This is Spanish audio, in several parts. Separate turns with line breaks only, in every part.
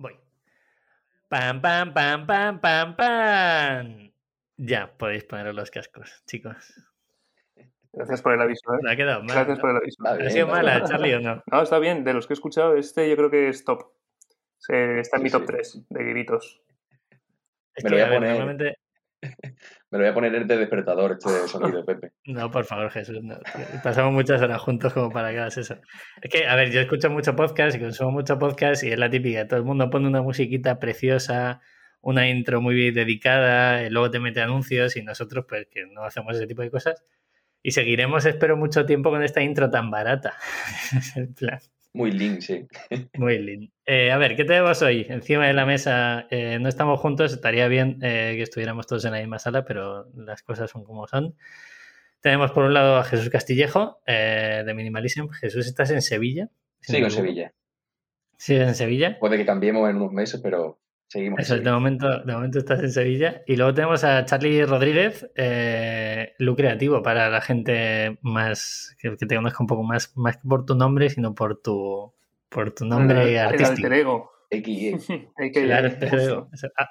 Voy. Pam, pam, pam, pam, pam, pam. Ya, podéis poner los cascos, chicos.
Gracias por el aviso. ¿eh?
No ha quedado mal.
Gracias
¿no?
por el aviso.
¿Ha sido mala. Charlie, o no?
No, está bien. De los que he escuchado, este yo creo que es top. Está en
Sí,
mi top
sí.
3 de gritos.
Es
Me
que,
lo voy
a
a
ver,
poner.
normalmente...
Me lo voy a poner de despertador este sonido, Pepe.
No, por favor, Jesús. no. Pasamos muchas horas juntos como para que hagas eso. Es que, a ver, yo escucho mucho podcast y consumo mucho podcast y es la típica. Todo el mundo pone una musiquita preciosa, una intro muy dedicada, y luego te mete anuncios y nosotros, pues, que no hacemos ese tipo de cosas. Y seguiremos, espero, mucho tiempo con esta intro tan barata. En plan,
Muy link, sí.
muy lindo. Eh, a ver, ¿qué tenemos hoy? Encima de la mesa, eh, no estamos juntos, estaría bien eh, que estuviéramos todos en la misma sala, pero las cosas son como son. Tenemos por un lado a Jesús Castillejo, de Minimalism. Jesús, ¿estás en Sevilla?
Sigo en. Sevilla.
¿Sigues en Sevilla?
Puede que cambiemos en unos meses, pero seguimos.
Eso es, de momento, de momento estás en Sevilla. Y luego tenemos a Charlie Rodríguez, eh, Lu Creativo, para la gente más que, que te conozca un poco más, más que por tu nombre, sino por tu, por tu nombre
el, el
artístico.
alter ego.
Eso, ah,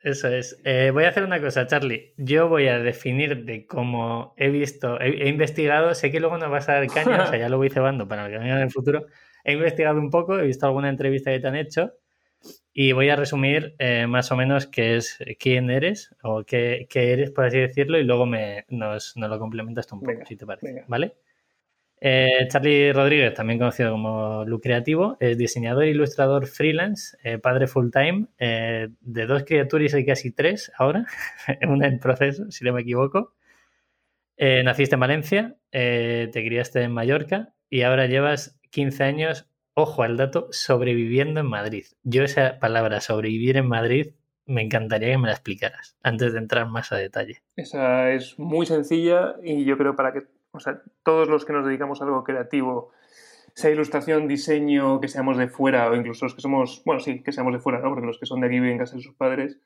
eso es. Eh, voy a hacer una cosa, Charlie. Yo voy a definir de cómo he visto, he, he investigado, sé que luego nos vas a dar caña, o sea, ya lo voy cebando para que venga en el futuro. He investigado un poco, he visto alguna entrevista que te han hecho y voy a resumir eh, más o menos qué es, quién eres o qué, qué eres, por así decirlo, y luego me, nos, nos lo complementas tú un poco,
Venga,
si te parece.
venga.
¿Vale? Eh, Charlie Rodríguez, también conocido como Lu Creativo, es diseñador e ilustrador freelance, eh, padre full time, de dos criaturas y casi tres ahora, una en proceso, si no me equivoco. Naciste en Valencia, te criaste en Mallorca y ahora llevas 15 años, ojo al dato, sobreviviendo en Madrid. Yo esa palabra, sobrevivir en Madrid, me encantaría que me la explicaras antes de entrar más a detalle.
Esa es muy sencilla y yo creo para que, o sea, todos los que nos dedicamos a algo creativo, sea ilustración, diseño, que seamos de fuera o incluso los que somos, bueno, sí, que seamos de fuera, ¿no? Porque los que son de aquí viven en casa de sus padres,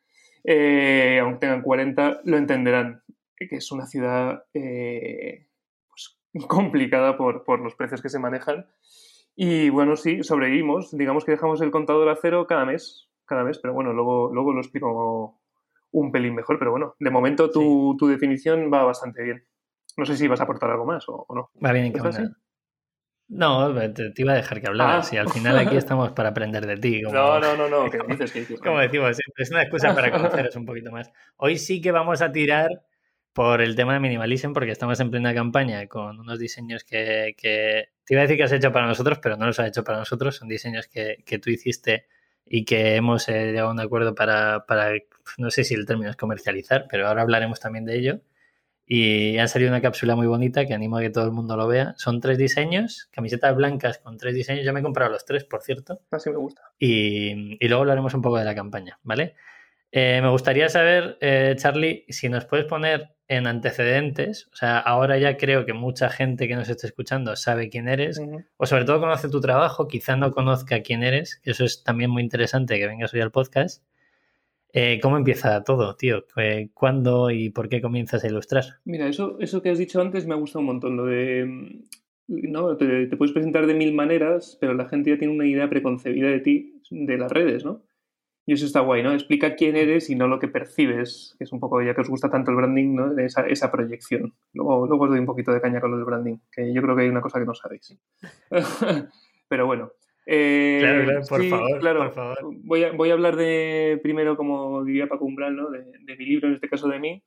eh, aunque tengan 40, lo entenderán, que es una ciudad eh, pues, complicada por, por los precios que se manejan. Y bueno, sí, sobrevivimos. Digamos que dejamos el contador a cero cada mes, cada mes, pero bueno, luego, luego lo explico un pelín mejor, pero bueno, de momento tu, tu definición va bastante bien. No sé si vas a aportar algo más o, o no.
Va bien. No, te, te iba a dejar que hablaras
Ah.
y al final aquí estamos para aprender de ti. como-
No, no, no, no, ¿qué dices? ¿Qué dices?
Como decimos, siempre es una excusa para conoceros un poquito más. Hoy sí que vamos a tirar por el tema de minimalism porque estamos en plena campaña con unos diseños que, que te iba a decir que has hecho para nosotros, pero no los has hecho para nosotros. Son diseños que, que tú hiciste y que hemos eh, llegado a un acuerdo para, para, no sé si el término es comercializar, pero ahora hablaremos también de ello. Y han salido una cápsula muy bonita que animo a que todo el mundo lo vea. Son tres diseños, camisetas blancas con tres diseños. Yo me he comprado los tres, por cierto.
Así me gusta.
Y, y luego hablaremos un poco de la campaña, ¿vale? Eh, me gustaría saber, eh, Charlie, si nos puedes poner en antecedentes, o sea, ahora ya creo que mucha gente que nos esté escuchando sabe quién eres, o sobre todo conoce tu trabajo, quizá no conozca quién eres, eso es también muy interesante que vengas hoy al podcast. Eh, ¿Cómo empieza todo, tío? ¿Cuándo y por qué comienzas a ilustrar?
Mira, eso, eso que has dicho antes me ha gustado un montón, lo de... mm, No, te, te puedes presentar de mil maneras, pero la gente ya tiene una idea preconcebida de ti, de las redes, ¿no? Y eso está guay, ¿no? Explica quién eres y no lo que percibes, que es un poco, ya que os gusta tanto el branding, ¿no? Esa, esa proyección. Luego, luego os doy un poquito de caña con lo del branding, que yo creo que hay una cosa que no sabéis. pero bueno. Eh,
Claro, claro, por
sí,
favor,
claro.
por favor.
Voy a, voy a hablar de, primero, como diría Paco Umbral, ¿no? de, de mi libro, en este caso de mí.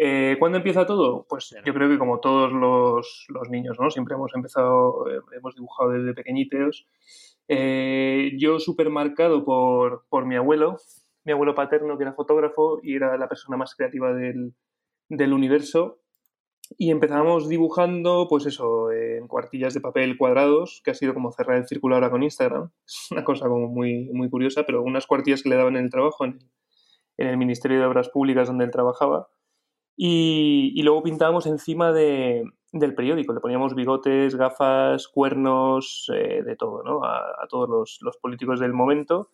Eh, ¿Cuándo empieza todo? Pues yo creo que como todos los, los niños, ¿no? Siempre hemos empezado, eh, hemos dibujado desde pequeñitos. Eh, yo súper marcado por, por mi abuelo, mi abuelo paterno que era fotógrafo y era la persona más creativa del, del universo. Y empezábamos dibujando, pues eso, en cuartillas de papel cuadrados, que ha sido como cerrar el círculo ahora con Instagram. Una cosa como muy, muy curiosa, pero unas cuartillas que le daban en el trabajo, en el Ministerio de Obras Públicas donde él trabajaba. Y, y luego pintábamos encima de, del periódico, le poníamos bigotes, gafas, cuernos, eh, de todo, ¿no? A, a todos los, los políticos del momento.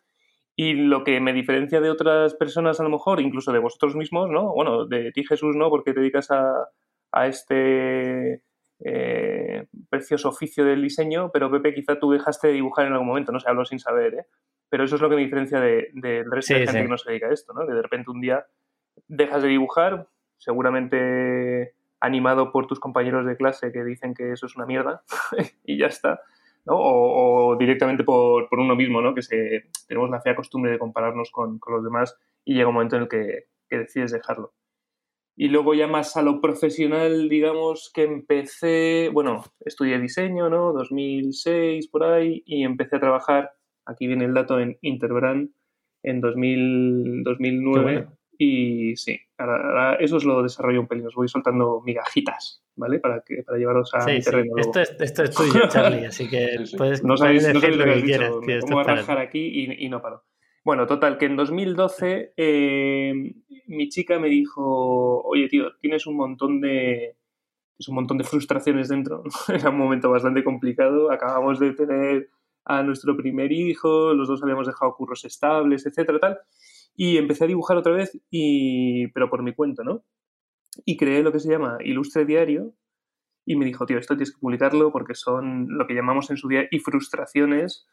Y lo que me diferencia de otras personas, a lo mejor, incluso de vosotros mismos, ¿no? Bueno, de ti, Jesús, ¿no? Porque te dedicas a, a este eh, precioso oficio del diseño, pero Pepe, quizá tú dejaste de dibujar en algún momento, no sé, hablo sin saber, ¿eh? pero eso es lo que me diferencia de- del resto de
Sí,
gente
sí.
que no se dedica a esto, ¿no? Que de repente un día dejas de dibujar, seguramente animado por tus compañeros de clase que dicen que eso es una mierda y ya está, ¿no? O, directamente por, por uno mismo, ¿no? Que se, tenemos la fea costumbre de compararnos con, con los demás y llega un momento en el que, que decides dejarlo. Y luego ya más a lo profesional, digamos que empecé, bueno, estudié diseño, ¿no? 2006 por ahí y empecé a trabajar, aquí viene el dato, en Interbrand en 2000, 2009. Y sí, ahora, ahora eso os lo desarrollo un pelín, os voy soltando migajitas, ¿vale? Para, que, para llevaros a mi
Sí, sí.
terreno. luego.
Esto es, esto es tuyo, Charlie, así que
Sí, sí.
puedes,
No
puedes
sabéis, no
decir
sabéis
lo
que has
quieras.
dicho.
tío,
Me
esto
pongo a
es para
rajar aquí y, y no paro. Bueno, total, que en 2012 eh, mi chica me dijo, oye tío, tienes un montón de tienes un montón de frustraciones dentro. Era un momento bastante complicado. Acabamos de tener a nuestro primer hijo, los dos habíamos dejado curros estables, etcétera, tal. Y empecé a dibujar otra vez, y, pero por mi cuenta, ¿no? Y creé lo que se llama Ilustre Diario, y me dijo, tío, esto tienes que publicarlo porque son lo que llamamos en su día y frustraciones,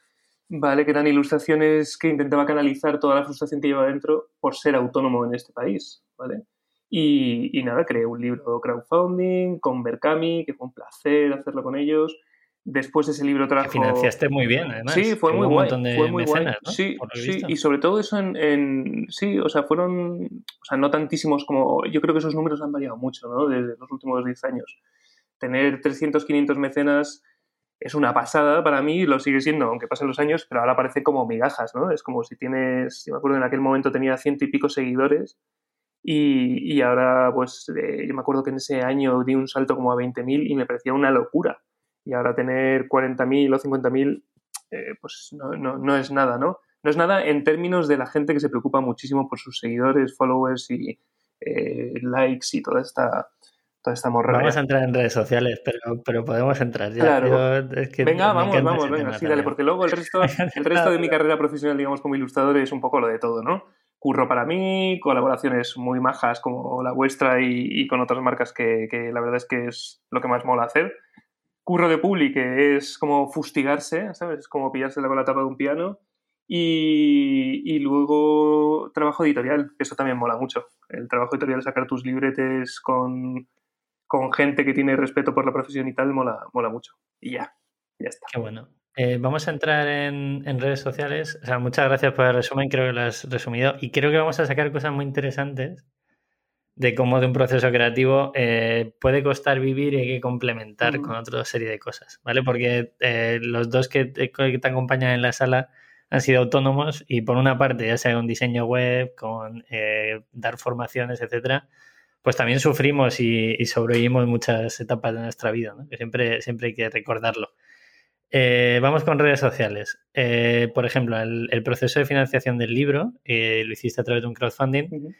¿vale? Que eran ilustraciones que intentaba canalizar toda la frustración que llevaba dentro por ser autónomo en este país, ¿vale? Y, y nada, creé un libro crowdfunding con Berkami, que fue un placer hacerlo con ellos. Después ese libro
Que
trajo...
financiaste muy bien, además.
Sí, fue
que
muy guay.
Un de
fue muy guay.
mecenas, ¿no?
Sí,
que
sí, y sobre todo eso en, en- Sí, o sea, fueron. O sea, no tantísimos como. Yo creo que esos números han variado mucho, ¿no? Desde los últimos 10 años. Tener 300, 500 mecenas es una pasada para mí, lo sigue siendo, aunque pasen los años, pero ahora parece como migajas, ¿no? Es como si tienes. Yo me acuerdo en aquel momento tenía ciento y pico seguidores. Y, y ahora, pues, eh, yo me acuerdo que en ese año di un salto como a 20.000 y me parecía una locura. Y ahora tener 40.000 o 50.000 eh, pues no, no, no es nada, ¿no? No es nada en términos de la gente que se preocupa muchísimo por sus seguidores, followers y eh, likes y toda esta, toda esta morralla.
Vamos a entrar en redes sociales, pero, pero podemos entrar ya.
Claro.
Yo- es que
Venga, vamos, vamos, venga, sí, dale, porque luego el resto, el resto de mi carrera profesional, digamos, como ilustrador es un poco lo de todo, ¿no? Curro para mí, colaboraciones muy majas como la vuestra y, y con otras marcas que, que la verdad es que es lo que más mola hacer. Curro de publi, que es como fustigarse, ¿sabes? Es como pillársela con la tapa de un piano. Y, y luego trabajo editorial, que eso también mola mucho. El trabajo editorial, sacar tus libretes con, con gente que tiene respeto por la profesión y tal, mola, mola mucho. Y ya, ya está.
Qué bueno. Eh, vamos a entrar en, en redes sociales. Muchas gracias por el resumen, creo que lo has resumido. Y creo que vamos a sacar cosas muy interesantes de cómo de un proceso creativo eh, puede costar vivir y hay que complementar
Mm.
con otra serie de cosas, ¿vale? Porque eh, los dos que te, que te acompañan en la sala han sido autónomos y por una parte, ya sea con diseño web, con eh, dar formaciones, etcétera, pues también sufrimos y, y sobrevivimos muchas etapas de nuestra vida, ¿no? Que siempre, siempre hay que recordarlo. Eh, vamos con redes sociales. Eh, por ejemplo, el, el proceso de financiación del libro eh, lo hiciste a través de un crowdfunding.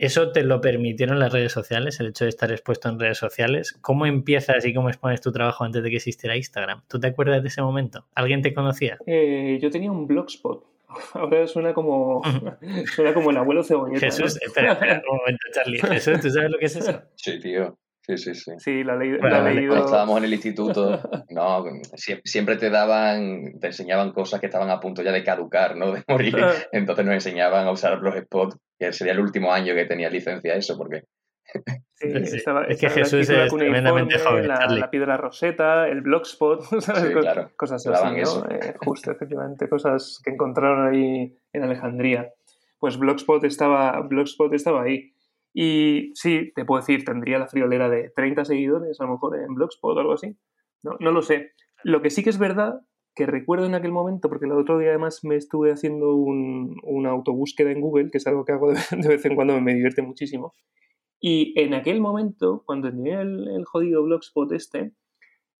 ¿Eso te lo permitieron las redes sociales, el hecho de estar expuesto en redes sociales? ¿Cómo empiezas y cómo expones tu trabajo antes de que existiera Instagram? ¿Tú te acuerdas de ese momento? ¿Alguien te conocía?
Eh, yo tenía un blogspot. Ahora suena como, suena como el abuelo cebolleta. ¿no?
Jesús, espera, espera un momento, Charlie. Jesús, ¿tú sabes lo que es eso?
Sí, tío. Sí, sí, sí.
Sí, la, leí-
Bueno,
la he
vale,
leído.
Cuando estábamos en el instituto, no, sie- siempre te daban, te enseñaban cosas que estaban a punto ya de caducar, ¿no? De morir. Entonces nos enseñaban a usar Blogspot, que sería el último año que tenía licencia eso, porque
Sí,
Sí,
estaba-
es que
estaba
Jesús es tremendamente joven,
la, la piedra roseta, el blogspot, ¿sabes?
Sí, claro,
cosas así,
eso.
Eh, justo, efectivamente, cosas que encontraron ahí en Alejandría. Pues Blogspot estaba, Blogspot estaba ahí. Y sí, te puedo decir, tendría la friolera de 30 seguidores, a lo mejor en Blogspot o algo así. No, no lo sé. Lo que sí que es verdad, que recuerdo en aquel momento, porque el otro día además me estuve haciendo un, una autobúsqueda en Google, que es algo que hago de, vez en cuando, me divierte muchísimo. Y en aquel momento, cuando tenía el, el jodido Blogspot este,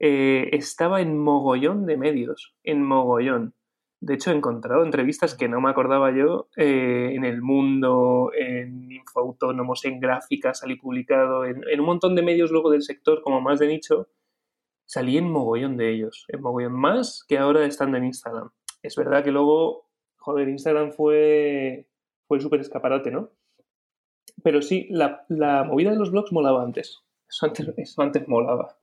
eh, estaba en mogollón de medios, en mogollón. De hecho, he encontrado entrevistas que no me acordaba yo eh, en El Mundo, en Infoautónomos, en Gráfica, salí publicado, en, en un montón de medios luego del sector como más de nicho, salí en mogollón de ellos, en mogollón más que ahora estando en Instagram. Es verdad que luego, joder, Instagram fue, fue el súper escaparate, ¿no? Pero sí, la, la movida de los blogs molaba antes. Eso antes, eso antes molaba.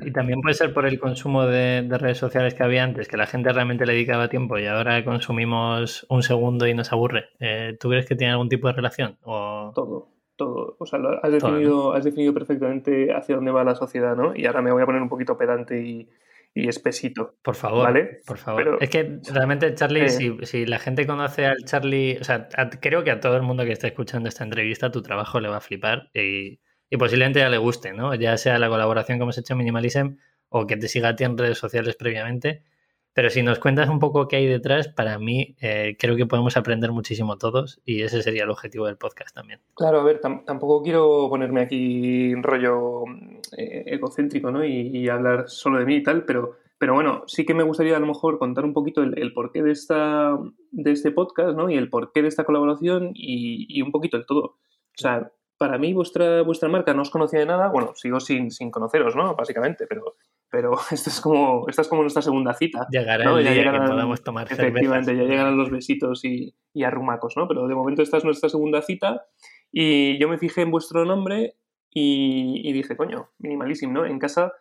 Y también puede ser por el consumo de, redes sociales que había antes, que la gente realmente le dedicaba tiempo y ahora consumimos un segundo y nos aburre. Eh, ¿Tú crees que tiene algún tipo de relación? O...
Todo, todo. O sea, has definido, has definido perfectamente hacia dónde va la sociedad, ¿no? Y ahora me voy a poner un poquito pedante y, espesito.
Por favor, ¿vale? por favor. es que realmente Charlie, eh. si, si, la gente conoce al Charlie, o sea, creo que a todo el mundo que está escuchando esta entrevista, tu trabajo le va a flipar y y posiblemente ya le guste, ¿no? Ya sea la colaboración que hemos hecho en Minimalism o que te siga a ti en redes sociales previamente. Pero si nos cuentas un poco qué hay detrás, para mí eh, creo que podemos aprender muchísimo todos y ese sería el objetivo del podcast también.
Claro, a ver, tampoco quiero ponerme aquí en rollo eh, egocéntrico ¿no? Y, hablar solo de mí y tal, pero, pero bueno, sí que me gustaría a lo mejor contar un poquito el, porqué de, esta, de este podcast ¿no? y el porqué de esta colaboración y, y un poquito el todo. O sea, para mí vuestra, vuestra marca no os conocía de nada, bueno, sigo sin, sin conoceros, ¿no? Básicamente, pero, pero esto es como, esta es como nuestra segunda cita.
Llegará el día que podamos tomar
Efectivamente, ya llegarán los besitos y, y arrumacos, ¿no? Pero de momento esta es nuestra segunda cita y yo me fijé en vuestro nombre y, dije, coño, minimalísimo, ¿no? En casa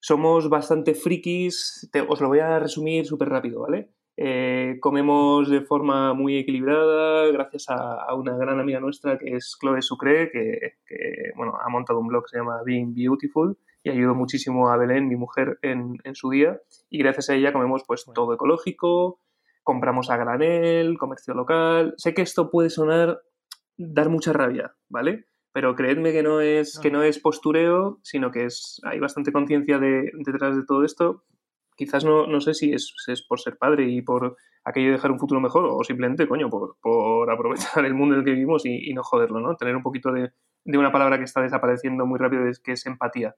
somos bastante frikis, os lo voy a resumir súper rápido, ¿vale? Eh, comemos de forma muy equilibrada gracias a, una gran amiga nuestra que es Chloe Sucre, que, bueno, ha montado un blog que se llama Being Beautiful y ayudó muchísimo a Belén, mi mujer, en, su día. Y gracias a ella comemos pues todo ecológico, compramos a granel, comercio local. Sé que esto puede sonar, dar mucha rabia, ¿vale? Pero creedme que no es, que no es postureo, sino que es, hay bastante conciencia de, detrás de todo esto quizás no, no sé si es, es, por ser padre y por aquello de dejar un futuro mejor o simplemente, coño, por, por aprovechar el mundo en el que vivimos y, no joderlo, ¿no? Tener un poquito de, de, una palabra que está desapareciendo muy rápido, que es empatía.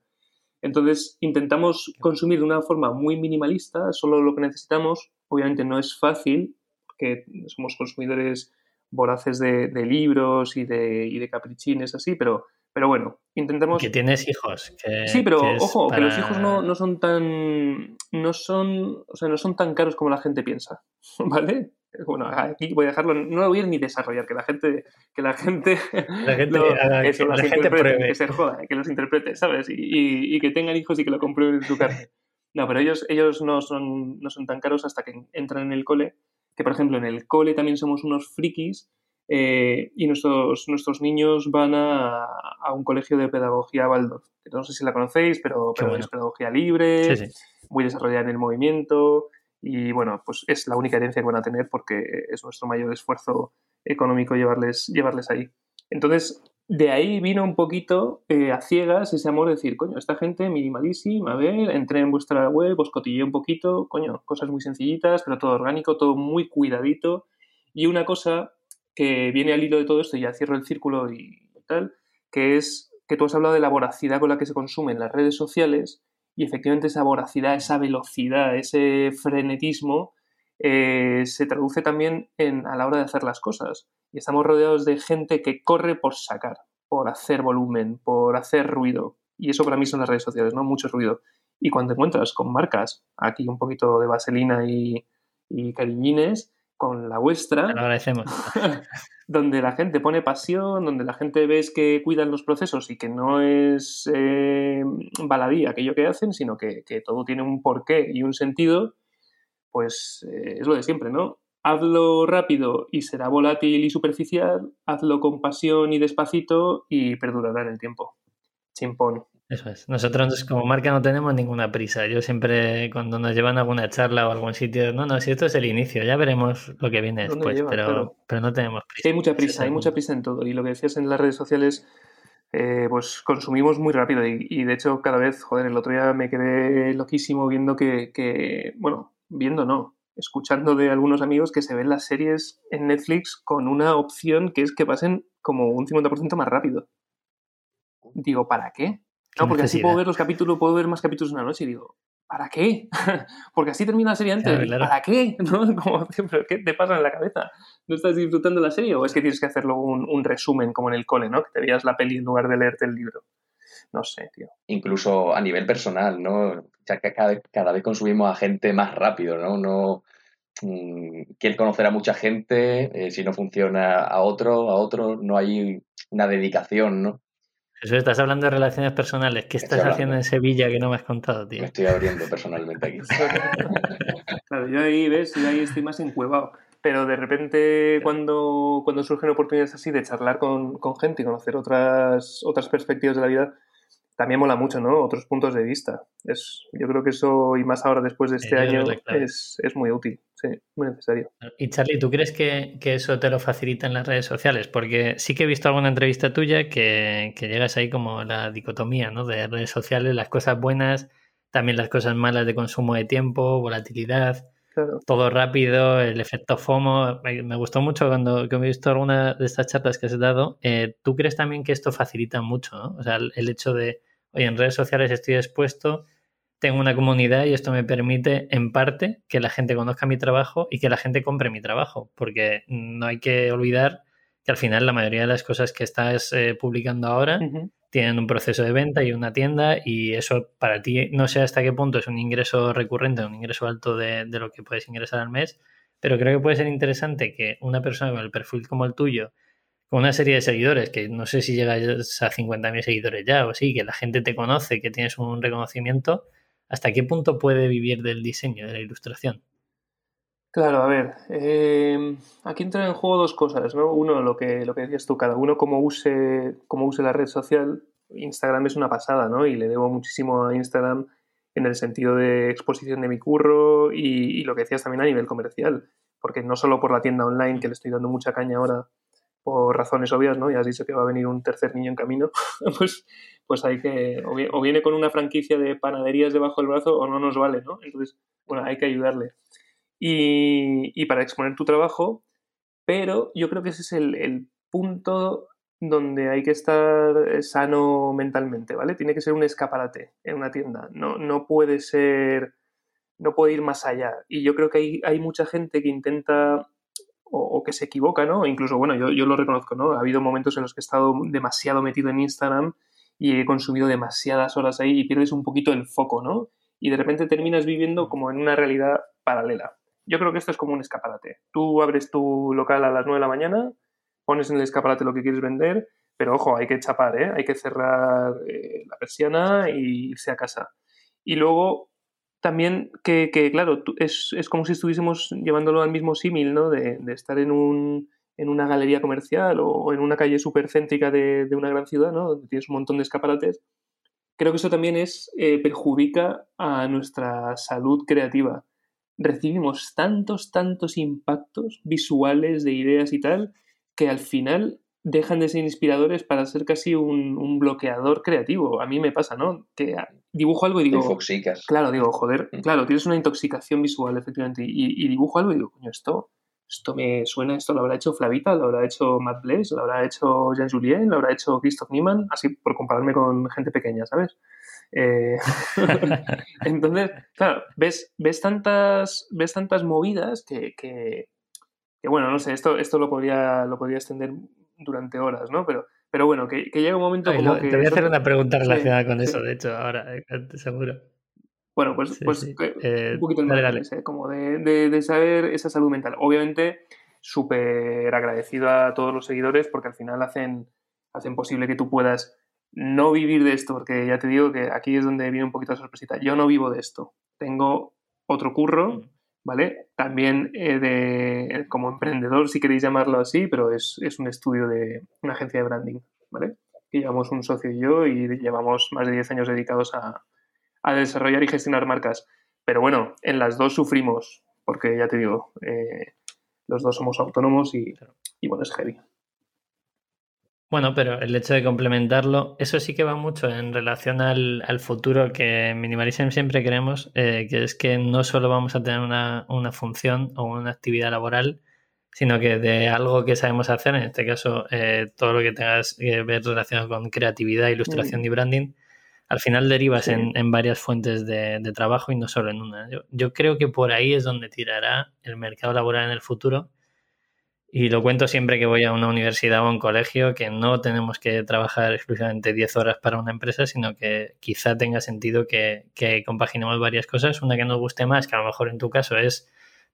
Entonces, intentamos consumir de una forma muy minimalista, solo lo que necesitamos. Obviamente no es fácil, porque somos consumidores voraces de, de libros y de, y de caprichines así, pero pero bueno, intentemos.
Que tienes hijos.
sí, pero ojo, que los hijos no, no, son tan. No son. O sea, no son tan caros como la gente piensa. ¿Vale? Bueno, aquí voy a dejarlo. No lo voy a ni desarrollar, que la gente. Que la gente.
La gente, que, la gente pruebe.
Que se joda, que los interprete, ¿sabes? Y, y, que tengan hijos y que lo comprueben en su carne. No, pero ellos, ellos no, son, no son tan caros hasta que entran en el cole. Que, por ejemplo, en el cole también somos unos frikis eh, y nuestros, nuestros niños van a, a, un colegio de pedagogía Waldorf. No sé si la conocéis, pero, es pedagogía libre, muy desarrollada en el movimiento y bueno, pues es la única herencia que van a tener porque es nuestro mayor esfuerzo económico llevarles, llevarles ahí. Entonces, de ahí vino un poquito eh, a ciegas ese amor de decir, coño, esta gente minimalísima, a ver, entré en vuestra web, os cotillé un poquito, coño, cosas muy sencillitas, pero todo orgánico, todo muy cuidadito. Y una cosa que viene al hilo de todo esto, y ya cierro el círculo y tal, que es que tú has hablado de la voracidad con la que se consumen las redes sociales y efectivamente esa voracidad, esa velocidad, ese frenetismo eh, se traduce también en, a la hora de hacer las cosas. Y estamos rodeados de gente que corre por sacar, por hacer volumen, por hacer ruido. Y eso para mí son las redes sociales, ¿no? Mucho ruido. Y cuando encuentras con marcas, aquí un poquito de vaselina y, y cariñines, con la vuestra.
Lo agradecemos.
donde la gente pone pasión, donde la gente ves que cuidan los procesos y que no es eh, baladí aquello que hacen, sino que, todo tiene un porqué y un sentido, pues eh, es lo de siempre, ¿no? Hazlo rápido y será volátil y superficial, hazlo con pasión y despacito y perdurará en el tiempo. Chimpón.
Eso es. Nosotros como marca no tenemos ninguna prisa. Yo siempre cuando nos llevan a alguna charla o a algún sitio, no, no, si esto es el inicio, ya veremos lo que viene después, pero, pero no tenemos prisa.
hay mucha prisa, hay mucha prisa en todo. Y lo que decías en las redes sociales, eh, pues consumimos muy rápido y, de hecho cada vez, joder, el otro día me quedé loquísimo viendo que, que, bueno, viendo no, escuchando de algunos amigos que se ven las series en Netflix con una opción que es que pasen como un 50% más rápido. Digo, ¿para qué? No, porque así puedo ver los capítulos, puedo ver más capítulos una noche y digo, ¿para qué? porque así termina la serie antes. ¿Para qué? ¿No? Como, ¿Qué te pasa en la cabeza? ¿No estás disfrutando la serie o es que tienes que hacerlo un, un resumen como en el cole, ¿no? Que te veas la peli en lugar de leerte el libro. No sé, tío.
Incluso a nivel personal, ¿no? Ya que cada, cada vez consumimos a gente más rápido, ¿no? No mm, quieres conocer a mucha gente, eh, si no funciona a otro, a otro, no hay una dedicación, ¿no?
Jesús, estás hablando de relaciones personales. ¿Qué estás haciendo en Sevilla que no me has contado, tío?
Me estoy abriendo personalmente aquí.
claro, yo ahí, ¿ves? Yo ahí estoy más encuevado. Pero de repente, cuando, cuando surgen oportunidades así de charlar con, con gente y conocer otras, otras perspectivas de la vida, también mola mucho, ¿no? Otros puntos de vista. Es, yo creo que eso, y más ahora después de este año, es, es, muy útil, sí, muy necesario.
Y Charlie, ¿tú crees que, que, eso te lo facilita en las redes sociales? Porque sí que he visto alguna entrevista tuya que, que llegas ahí como la dicotomía, ¿no? De redes sociales, las cosas buenas, también las cosas malas de consumo de tiempo, volatilidad. Todo rápido, el efecto FOMO. Me gustó mucho cuando he visto alguna de estas charlas que has dado. Eh, ¿Tú crees también que esto facilita mucho? ¿no? O sea, el hecho de oye, en redes sociales estoy expuesto, tengo una comunidad y esto me permite, en parte, que la gente conozca mi trabajo y que la gente compre mi trabajo, porque no hay que olvidar que al final la mayoría de las cosas que estás eh, publicando ahora tienen un proceso de venta y una tienda y eso para ti no sé hasta qué punto es un ingreso recurrente, un ingreso alto de, de lo que puedes ingresar al mes, pero creo que puede ser interesante que una persona con el perfil como el tuyo, con una serie de seguidores, que no sé si llegas a 50.000 seguidores ya o sí, que la gente te conoce, que tienes un reconocimiento, ¿hasta qué punto puede vivir del diseño, de la ilustración?
Claro, a ver, em, aquí entran en juego dos cosas, ¿no? Uno, lo que, lo que decías tú, cada uno como use, como use la red social. Instagram es una pasada, ¿no? Y le debo muchísimo a Instagram en el sentido de exposición de mi curro y, y lo que decías también a nivel comercial, porque no solo por la tienda online, que le estoy dando mucha caña ahora, por razones obvias, ¿no? Ya has dicho que va a venir un tercer niño en camino, pues, pues hay que, o viene con una franquicia de panaderías debajo del brazo o no nos vale, ¿no? Entonces, bueno, hay que ayudarle. Y, y para exponer tu trabajo, pero yo creo que ese es el, el, punto donde hay que estar sano mentalmente, ¿vale? Tiene que ser un escaparate en una tienda, no, no puede ser, no puede ir más allá. Y yo creo que hay, hay mucha gente que intenta o, que se equivoca, ¿no? Incluso, bueno, yo, yo lo reconozco, ¿no? Ha habido momentos en los que he estado demasiado metido en Instagram y he consumido demasiadas horas ahí y pierdes un poquito el foco, ¿no? Y de repente terminas viviendo como en una realidad paralela. Yo creo que esto es como un escaparate. Tú abres tu local a las 9 de la mañana, pones en el escaparate lo que quieres vender, pero ojo, hay que chapar, ¿eh? Hay que cerrar eh, la persiana y irse a casa. Y luego también que, claro, es, es, como si estuviésemos llevándolo al mismo símil, ¿no? De, estar en, un, en una galería comercial o en una calle súper céntrica de, una gran ciudad, ¿no? Donde tienes un montón de escaparates. Creo que eso también es, eh, perjudica a nuestra salud creativa. Recibimos tantos, tantos impactos visuales de ideas y tal, que al final dejan de ser inspiradores para ser casi un, bloqueador creativo. A mí me pasa, ¿no? Que dibujo algo y digo...
Infoxicas.
Claro, digo, joder, mm. claro, tienes una intoxicación visual, efectivamente, y, dibujo algo y digo, coño, esto, esto me suena, esto lo habrá hecho Flavita, lo habrá hecho Matt Bless, lo habrá hecho Jean Julien, lo habrá hecho Christoph Niemann, así por compararme con gente pequeña, ¿sabes? Eh, entonces, claro, ves, ves, tantas, ves tantas movidas que, que, bueno, no sé, esto, esto lo, podría, lo podría extender durante horas, ¿no? Pero, pero bueno, que, llega un momento como que...
Te voy a hacer una pregunta relacionada con eso, de hecho, ahora, eh, seguro.
Bueno, pues, pues eh, un poquito el dale, ¿eh? como de, de, saber esa salud mental. Obviamente, súper agradecido a todos los seguidores porque al final hacen, hacen posible que tú puedas no vivir de esto, porque ya te digo que aquí es donde viene un poquito la sorpresita. Yo no vivo de esto. Tengo otro curro mm. ¿Vale? También eh, de, como emprendedor, si queréis llamarlo así, pero es, un estudio de una agencia de branding, ¿vale? Que llevamos un socio y yo y llevamos más de 10 años dedicados a, desarrollar y gestionar marcas. Pero bueno, en las dos sufrimos, porque ya te digo, eh, los dos somos autónomos y, y bueno, es heavy.
Bueno, pero el hecho de complementarlo, eso sí que va mucho en relación al, futuro que en Minimalism siempre queremos, eh, que es que no solo vamos a tener una, función o una actividad laboral, sino que de algo que sabemos hacer, en este caso eh, todo lo que tengas que ver relacionado con creatividad, ilustración mm. y branding, al final derivas en, varias fuentes de, trabajo y no solo en una. yo creo que por ahí es donde tirará el mercado laboral en el futuro y lo cuento siempre que voy a una universidad o a un colegio, que no tenemos que trabajar exclusivamente 10 horas para una empresa, sino que quizá tenga sentido que, que compaginemos varias cosas. Una que nos guste más, que a lo mejor en tu caso es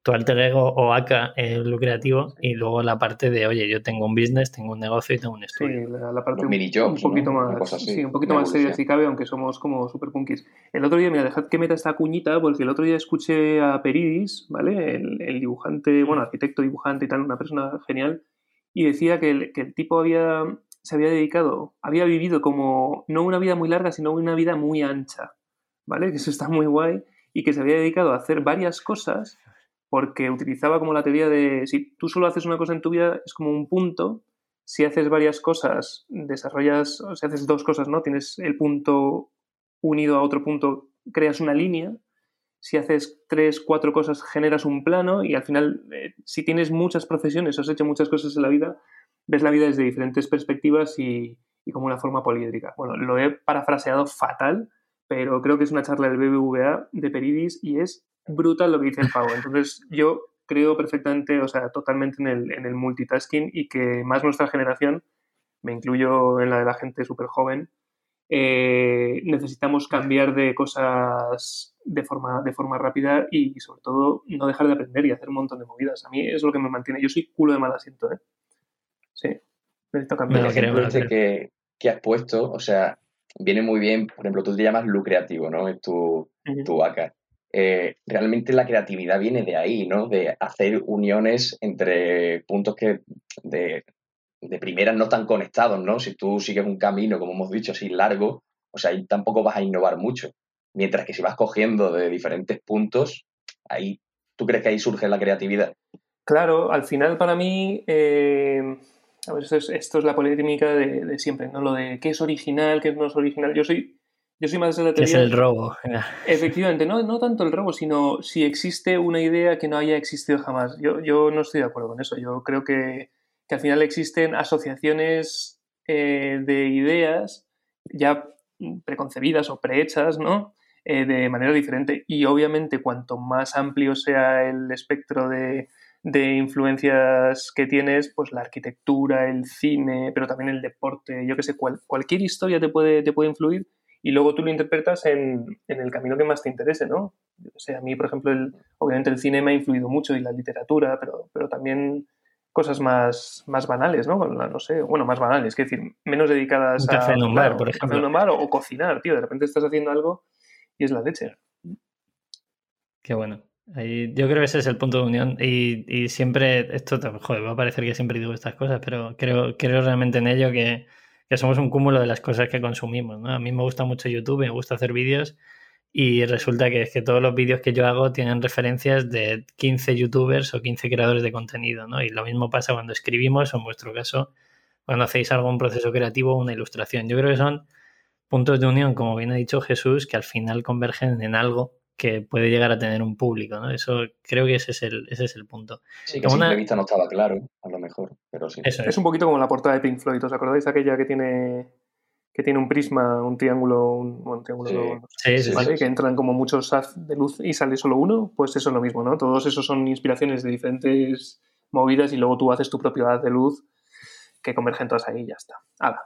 tu alter ego o acá el lucrativo y luego la parte de, oye, yo tengo un business, tengo un negocio y tengo un estudio.
Sí, la, parte
un,
poquito más, sí, un poquito más seria si cabe, aunque somos como super punkis. El otro día, mira, dejad que meta esta cuñita, porque el otro día escuché a Peridis, ¿vale? El, dibujante, bueno, arquitecto, dibujante y tal, una persona genial, y decía que el, que el tipo había, se había dedicado, había vivido como, no una vida muy larga, sino una vida muy ancha, ¿vale? Que eso está muy guay, y que se había dedicado a hacer varias cosas porque utilizaba como la teoría de si tú solo haces una cosa en tu vida es como un punto, si haces varias cosas, desarrollas, o si haces dos cosas, ¿no? Tienes el punto unido a otro punto, creas una línea, si haces tres, cuatro cosas, generas un plano y al final, eh, si tienes muchas profesiones, has hecho muchas cosas en la vida, ves la vida desde diferentes perspectivas y, y como una forma poliédrica. Bueno, lo he parafraseado fatal, pero creo que es una charla del BBVA de Peridis y es brutal lo que dice el pavo. Entonces, yo creo perfectamente, o sea, totalmente en el, en el multitasking y que más nuestra generación, me incluyo en la de la gente súper joven, eh, necesitamos cambiar de cosas de forma, de forma rápida y, sobre todo no dejar de aprender y hacer un montón de movidas. A mí es lo que me mantiene. Yo soy culo de mal asiento, ¿eh? Sí, necesito cambiar.
El ejemplo este que, que has puesto, o sea, viene muy bien, por ejemplo, tú te llamas lucrativo, ¿no? Es tu, tu vaca. Eh, realmente la creatividad viene de ahí, ¿no? De hacer uniones entre puntos que de, de no están conectados, ¿no? Si tú sigues un camino, como hemos dicho, así largo, o sea, ahí tampoco vas a innovar mucho. Mientras que si vas cogiendo de diferentes puntos, ahí, ¿tú crees que ahí surge la creatividad?
Claro, al final para mí, eh, a ver, esto es, esto es la polémica de, de, siempre, ¿no? Lo de qué es original, qué no es original. Yo soy yo soy más de la teoría.
es el robo.
Efectivamente, no, no tanto el robo, sino si existe una idea que no haya existido jamás. Yo, yo no estoy de acuerdo con eso. Yo creo que, que al final existen asociaciones eh, de ideas ya preconcebidas o prehechas, ¿no? Eh, de manera diferente. Y obviamente, cuanto más amplio sea el espectro de, de influencias que tienes, pues la arquitectura, el cine, pero también el deporte, yo que sé, cual, cualquier historia te puede, te puede influir y luego tú lo interpretas en, en, el camino que más te interese, ¿no? O sea, a mí, por ejemplo, el, obviamente el cine me ha influido mucho y la literatura, pero, pero también cosas más, más banales, ¿no? No sé, bueno, más banales, es decir, menos dedicadas
un café
a...
un bar, por ejemplo.
Café bar o, o, cocinar, tío, de repente estás haciendo algo y es la leche.
Qué bueno. Ahí, yo creo que ese es el punto de unión y, y siempre, esto, joder, va a parecer que siempre digo estas cosas, pero creo, creo realmente en ello que que somos un cúmulo de las cosas que consumimos. ¿no? A mí me gusta mucho YouTube, me gusta hacer vídeos y resulta que es que todos los vídeos que yo hago tienen referencias de 15 youtubers o 15 creadores de contenido, ¿no? Y lo mismo pasa cuando escribimos o en vuestro caso cuando hacéis algún proceso creativo o una ilustración. Yo creo que son puntos de unión, como bien ha dicho Jesús, que al final convergen en algo que puede llegar a tener un público, ¿no? Eso creo que ese es el, ese es el punto.
Sí, que a simple vista no estaba claro, a lo mejor, pero sí.
Eso es. un poquito como la portada de Pink Floyd, ¿os acordáis aquella que tiene que tiene un prisma, un triángulo, un, bueno, triángulo
sí. Sí,
¿vale? que entran como muchos haz de luz y sale solo uno, pues eso es lo mismo, ¿no? Todos esos son inspiraciones de diferentes movidas y luego tú haces tu propio haz de luz que convergen todas ahí y ya está. ¡Hala!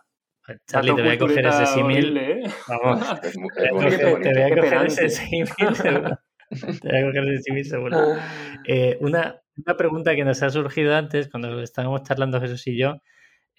Charlie, te voy a coger ese símil. ¿eh? Vamos. te, voy a coger ese símil seguro. Te voy a coger ese símil seguro. Eh, una, una, pregunta que nos ha surgido antes, cuando estábamos charlando Jesús y yo,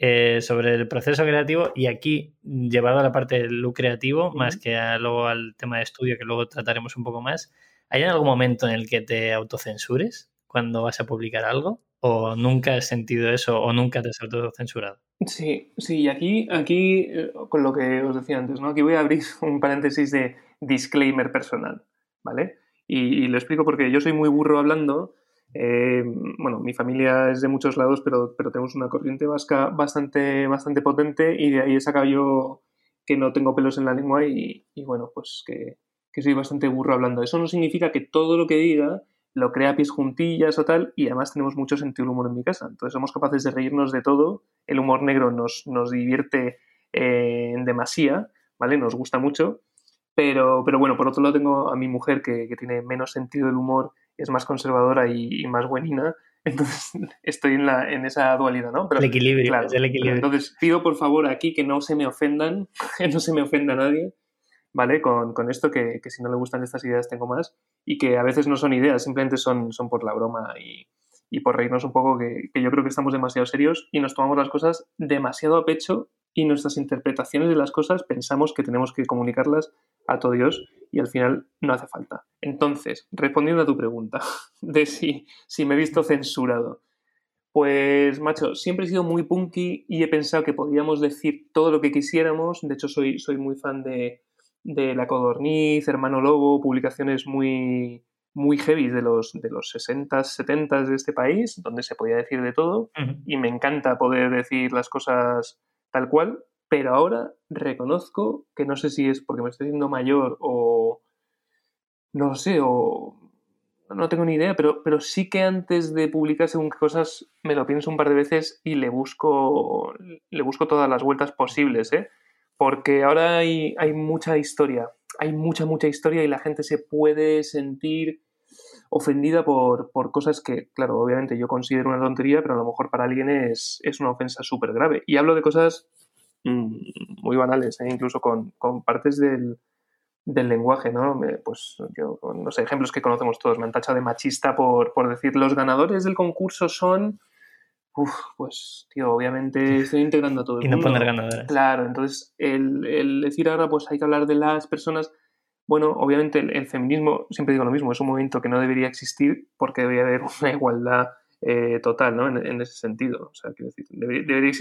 eh, sobre el proceso creativo y aquí llevado a la parte del look creativo, uh -huh. más que a, luego al tema de estudio, que luego trataremos un poco más. ¿Hay algún momento en el que te autocensures cuando vas a publicar algo? ¿O nunca has sentido eso o nunca te has autocensurado?
Sí, sí, y aquí, aquí, eh, con lo que os decía antes, ¿no? Aquí voy a abrir un paréntesis de disclaimer personal, ¿vale? Y, lo explico porque yo soy muy burro hablando. Eh, bueno, mi familia es de muchos lados, pero, pero tenemos una corriente vasca bastante, bastante potente y de ahí he sacado yo que no tengo pelos en la lengua y, y bueno, pues que, que soy bastante burro hablando. Eso no significa que todo lo que diga lo crea a pies juntillas o tal, y además tenemos mucho sentido del humor en mi casa. Entonces somos capaces de reírnos de todo. El humor negro nos, nos divierte eh, en demasía, ¿vale? Nos gusta mucho. Pero, pero bueno, por otro lado tengo a mi mujer que, que tiene menos sentido del humor, es más conservadora y, y, más buenina. Entonces estoy en, la, en esa dualidad, ¿no?
Pero, el equilibrio,
claro,
el equilibrio.
Entonces pido por favor aquí que no se me ofendan, que no se me ofenda a nadie ¿vale? Con, con esto, que, que, si no le gustan estas ideas tengo más, y que a veces no son ideas, simplemente son, son por la broma y, y por reírnos un poco, que, que, yo creo que estamos demasiado serios y nos tomamos las cosas demasiado a pecho y nuestras interpretaciones de las cosas pensamos que tenemos que comunicarlas a todo Dios y al final no hace falta. Entonces, respondiendo a tu pregunta de si, si me he visto censurado, pues, macho, siempre he sido muy punky y he pensado que podíamos decir todo lo que quisiéramos. De hecho, soy, soy muy fan de, de La Codorniz, Hermano Lobo, publicaciones muy, muy heavy de los, de los 60s, 70 de este país, donde se podía decir de todo. Uh -huh. Y me encanta poder decir las cosas tal cual. Pero ahora reconozco que no sé si es porque me estoy haciendo mayor o no sé, o no tengo ni idea, pero, pero sí que antes de publicar según qué cosas me lo pienso un par de veces y le busco, le busco todas las vueltas posibles, ¿eh? Porque ahora hay, mucha historia, hay mucha, mucha historia y la gente se puede sentir ofendida por, por cosas que, claro, obviamente yo considero una tontería, pero a lo mejor para alguien es, es una ofensa súper grave. Y hablo de cosas mmm, muy banales, ¿eh? incluso con, con partes del, del lenguaje, ¿no? Pues yo, no sé, ejemplos que conocemos todos, me han tachado de machista por, por decir los ganadores del concurso son. Uf, pues, tío, obviamente estoy integrando a todo el
y
mundo.
no poner ganadores.
Claro, entonces el, el, decir ahora, pues hay que hablar de las personas. Bueno, obviamente el, el, feminismo, siempre digo lo mismo, es un movimiento que no debería existir porque debería haber una igualdad eh, total, ¿no? En, en, ese sentido. O sea, quiero decir, debería, debería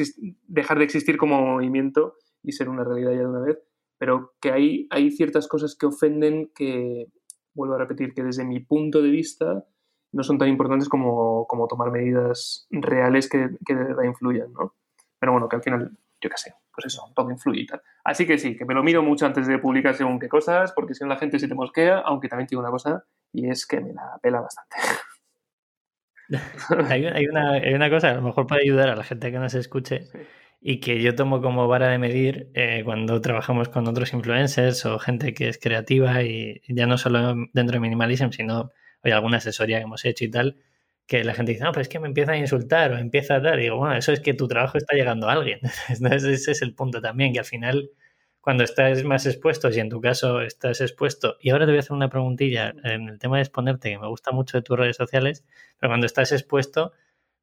dejar de existir como movimiento y ser una realidad ya de una vez pero que hay, hay ciertas cosas que ofenden que, vuelvo a repetir, que desde mi punto de vista no son tan importantes como, como tomar medidas reales que, que de verdad influyan, ¿no? Pero bueno, que al final, yo qué sé, pues eso, todo influye y tal. Así que sí, que me lo miro mucho antes de publicar según qué cosas, porque si no la gente se te mosquea, aunque también tiene una cosa, y es que me la pela bastante.
hay, hay, una, hay una cosa, a lo mejor puede ayudar a la gente que nos escuche, sí y que yo tomo como vara de medir eh, cuando trabajamos con otros influencers o gente que es creativa y ya no solo dentro de Minimalism, sino hay alguna asesoría que hemos hecho y tal, que la gente dice, no, pero es que me empieza a insultar o empieza a dar. Y digo, bueno, eso es que tu trabajo está llegando a alguien. Entonces, ese es el punto también, que al final, cuando estás más expuesto, si en tu caso estás expuesto, y ahora te voy a hacer una preguntilla en el tema de exponerte, que me gusta mucho de tus redes sociales, pero cuando estás expuesto,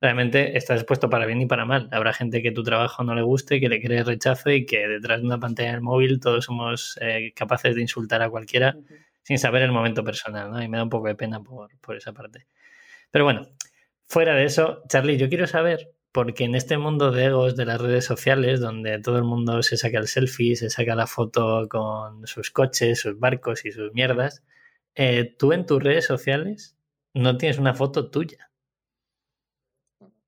realmente estás expuesto para bien y para mal. Habrá gente que tu trabajo no le guste, que le cree rechazo y que detrás de una pantalla del móvil todos somos eh, capaces de insultar a cualquiera uh -huh. Sin saber el momento personal, ¿no? Y me da un poco de pena por, por, esa parte. Pero bueno, fuera de eso, Charlie, yo quiero saber, porque en este mundo de egos de las redes sociales, donde todo el mundo se saca el selfie, se saca la foto con sus coches, sus barcos y sus mierdas, eh, tú en tus redes sociales no tienes una foto tuya.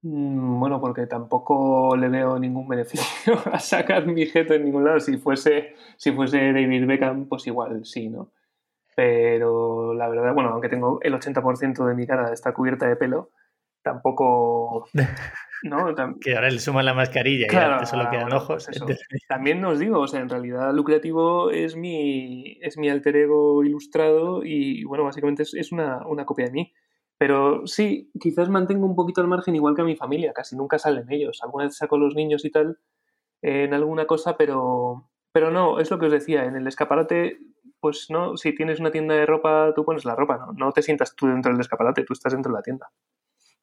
Mm, bueno, porque tampoco le veo ningún beneficio a sacar mi jeto en ningún lado. Si fuese, si fuese David Beckham, pues igual sí, ¿no? Pero la verdad, bueno, aunque tengo el 80% de mi cara está cubierta de pelo, tampoco. ¿no?
que ahora le suma la mascarilla claro, y antes solo quedan
bueno,
ojos.
Pues También os digo, o sea, en realidad lucrativo es mi, es mi alter ego ilustrado y, bueno, básicamente es, es una, una copia de mí. Pero sí, quizás mantengo un poquito al margen igual que a mi familia, casi nunca salen ellos. Alguna vez saco los niños y tal en alguna cosa, pero, pero no, es lo que os decía, en el escaparate, pues no, si tienes una tienda de ropa, tú pones la ropa, ¿no? No te sientas tú dentro del escaparate, tú estás dentro de la tienda,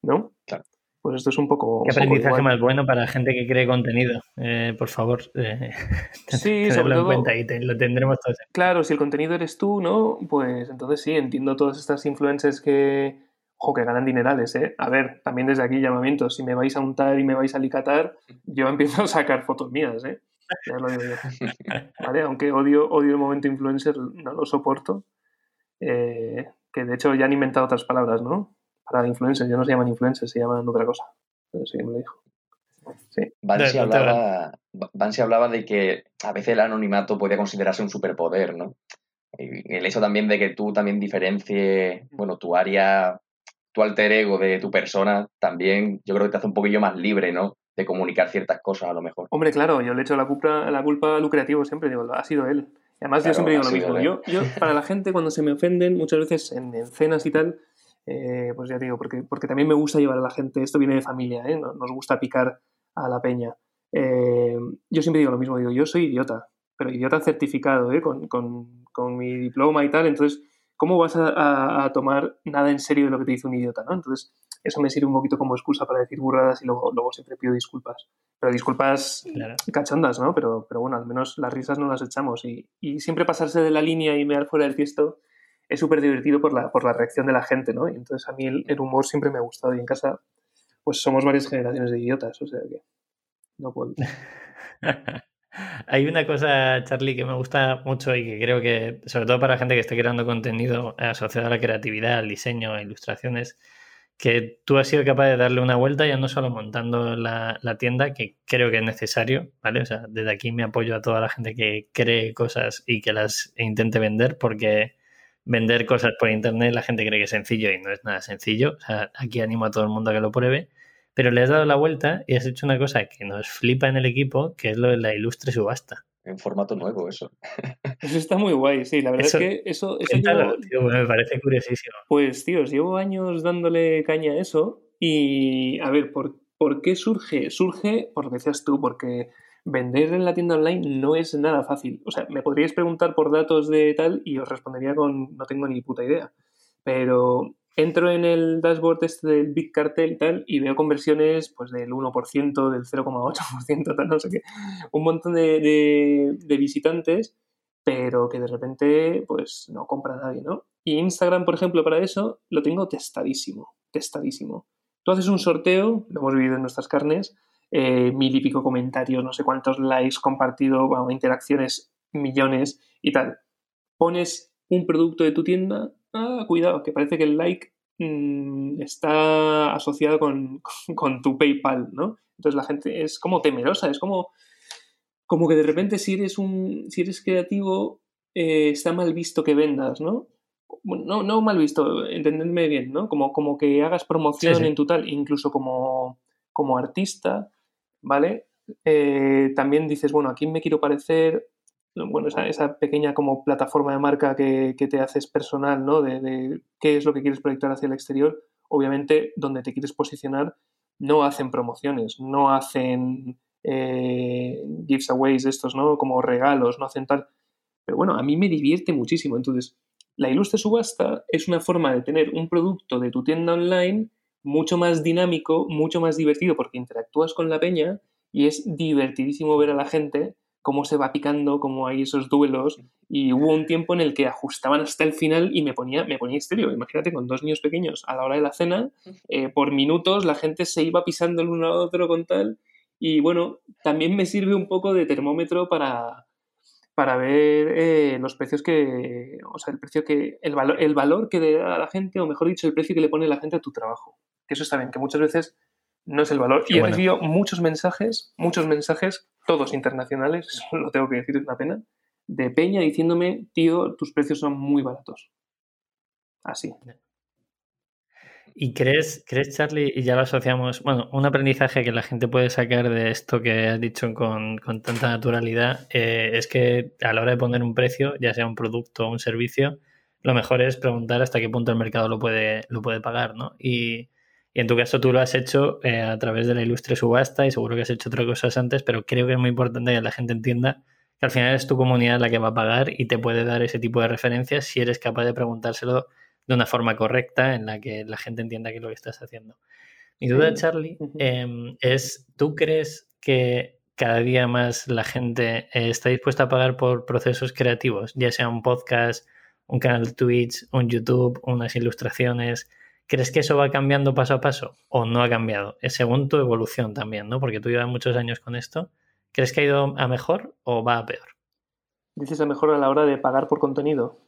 ¿no?
Claro.
Pues esto es un poco...
Qué aprendizaje más bueno para gente que cree contenido, eh, por favor. Eh,
sí, sobre todo,
en cuenta y te, lo tendremos todos.
Claro, si el contenido eres tú, ¿no? Pues entonces sí, entiendo todas estas influencers que ojo, que ganan dinerales, ¿eh? A ver, también desde aquí llamamiento, si me vais a untar y me vais a alicatar, yo empiezo a sacar fotos mías, ¿eh? Ya lo digo yo. ¿Vale? Aunque odio, odio el momento influencer, no lo soporto. Eh, que de hecho ya han inventado otras palabras, ¿no? Para influencers, ya no se llaman influencers, se llaman otra cosa. Pero sí, me lo dijo. Sí.
Bansi, hablaba, Bansi hablaba de que a veces el anonimato podría considerarse un superpoder, ¿no? Y el hecho también de que tú también diferencie, bueno, tu área tu alter ego de tu persona también yo creo que te hace un poquillo más libre, ¿no? De comunicar ciertas cosas a lo mejor.
Hombre, claro, yo le echo la culpa, la culpa lucrativo siempre, digo, ha sido él. Y además claro, yo siempre digo lo mismo. Yo, yo, para la gente cuando se me ofenden, muchas veces en, en cenas y tal, eh, pues ya digo, porque, porque también me gusta llevar a la gente, esto viene de familia, ¿eh? Nos gusta picar a la peña. Eh, yo siempre digo lo mismo, digo, yo soy idiota, pero idiota certificado, ¿eh? con, con, con mi diploma y tal. Entonces, ¿cómo vas a, tomar nada en serio de lo que te dice un idiota? ¿no? Entonces, eso me sirve un poquito como excusa para decir burradas y luego, luego siempre pido disculpas. Pero disculpas cachondas, ¿no? Pero, pero bueno, al menos las risas no las echamos. Y, y siempre pasarse de la línea y mear fuera del tiesto es súper divertido por la, por la reacción de la gente, ¿no? Y entonces a mí el, humor siempre me ha gustado y en casa pues somos varias generaciones de idiotas, o sea que no puedo.
Hay una cosa, Charlie, que me gusta mucho y que creo que, sobre todo para la gente que esté creando contenido asociado a la creatividad, al diseño, a ilustraciones, que tú has sido capaz de darle una vuelta ya no solo montando la, la, tienda, que creo que es necesario, ¿vale? O sea, desde aquí me apoyo a toda la gente que cree cosas y que las intente vender, porque vender cosas por internet la gente cree que es sencillo y no es nada sencillo. O sea, aquí animo a todo el mundo a que lo pruebe pero le has dado la vuelta y has hecho una cosa que nos flipa en el equipo, que es lo de la ilustre subasta.
En formato nuevo, eso.
Eso está muy guay, sí. La verdad es que eso.
tío, me parece curiosísimo.
Pues, tío, llevo años dándole caña a eso. Y, a ver, ¿por, ¿por qué surge? Surge, por lo que decías tú, porque vender en la tienda online no es nada fácil. O sea, me podríais preguntar por datos de tal y os respondería con no tengo ni puta idea. Pero entro en el dashboard este del Big Cartel y tal y veo conversiones pues del 1%, del 0,8%, tal, no sé qué, un montón de, visitantes, pero que de repente pues no compra nadie, ¿no? Y Instagram, por ejemplo, para eso lo tengo testadísimo, testadísimo. Tú haces un sorteo, lo hemos vivido en nuestras carnes, eh, mil y pico comentarios, no sé cuántos likes compartido, interacciones, millones y tal. Pones un producto de tu tienda ah, cuidado, que parece que el like mm, está asociado con, tu PayPal, ¿no? Entonces la gente es como temerosa, es como, como que de repente si eres, un, si eres creativo eh, está mal visto que vendas, ¿no? no, no mal visto, entendedme bien, ¿no? Como, como que hagas promoción en tu tal, incluso como, como artista, ¿vale? Eh, también dices, bueno, ¿a quién me quiero parecer? Bueno, esa, pequeña como plataforma de marca que, te haces personal, ¿no? De, qué es lo que quieres proyectar hacia el exterior, obviamente donde te quieres posicionar no hacen promociones, no hacen eh, giveaways estos, ¿no? Como regalos, no hacen tal. Pero bueno, a mí me divierte muchísimo. Entonces, la ilustre subasta es una forma de tener un producto de tu tienda online mucho más dinámico, mucho más divertido, porque interactúas con la peña y es divertidísimo ver a la gente cómo se va picando, cómo hay esos duelos. Y hubo un tiempo en el que ajustaban hasta el final y me ponía, me ponía estéreo. Imagínate, con dos niños pequeños a la hora de la cena, eh, por minutos la gente se iba pisando el uno al otro con tal. Y bueno, también me sirve un poco de termómetro para, para ver eh, los precios que, o sea, el precio que, el valor, el valor que le da a la gente, o mejor dicho, el precio que le pone la gente a tu trabajo. Que eso está bien, que muchas veces no es el valor. y he recibido muchos mensajes, muchos mensajes, todos internacionales, eso lo tengo que decir, es una pena, de Peña diciéndome, tío, tus precios son muy baratos. Así.
¿Y crees, crees, Charlie, y ya lo asociamos, bueno, un aprendizaje que la gente puede sacar de esto que has dicho con, tanta naturalidad, eh, es que a la hora de poner un precio, ya sea un producto o un servicio, lo mejor es preguntar hasta qué punto el mercado lo puede, lo puede pagar, ¿no? Y, y en tu caso tú lo has hecho eh, a través de la ilustre subasta y seguro que has hecho otras cosas antes, pero creo que es muy importante que la gente entienda que al final es tu comunidad la que va a pagar y te puede dar ese tipo de referencias si eres capaz de preguntárselo de una forma correcta en la que la gente entienda qué es lo que estás haciendo. Mi duda, Charlie, em, es, ¿tú crees que cada día más la gente eh, está dispuesta a pagar por procesos creativos, ya sea un podcast, un canal de Twitch, un YouTube, unas ilustraciones? ¿Crees que eso va cambiando paso a paso o no ha cambiado? Es según tu evolución también, ¿no? Porque tú llevas muchos años con esto. ¿Crees que ha ido a mejor o va a peor?
Dices a mejor a la hora de pagar por contenido,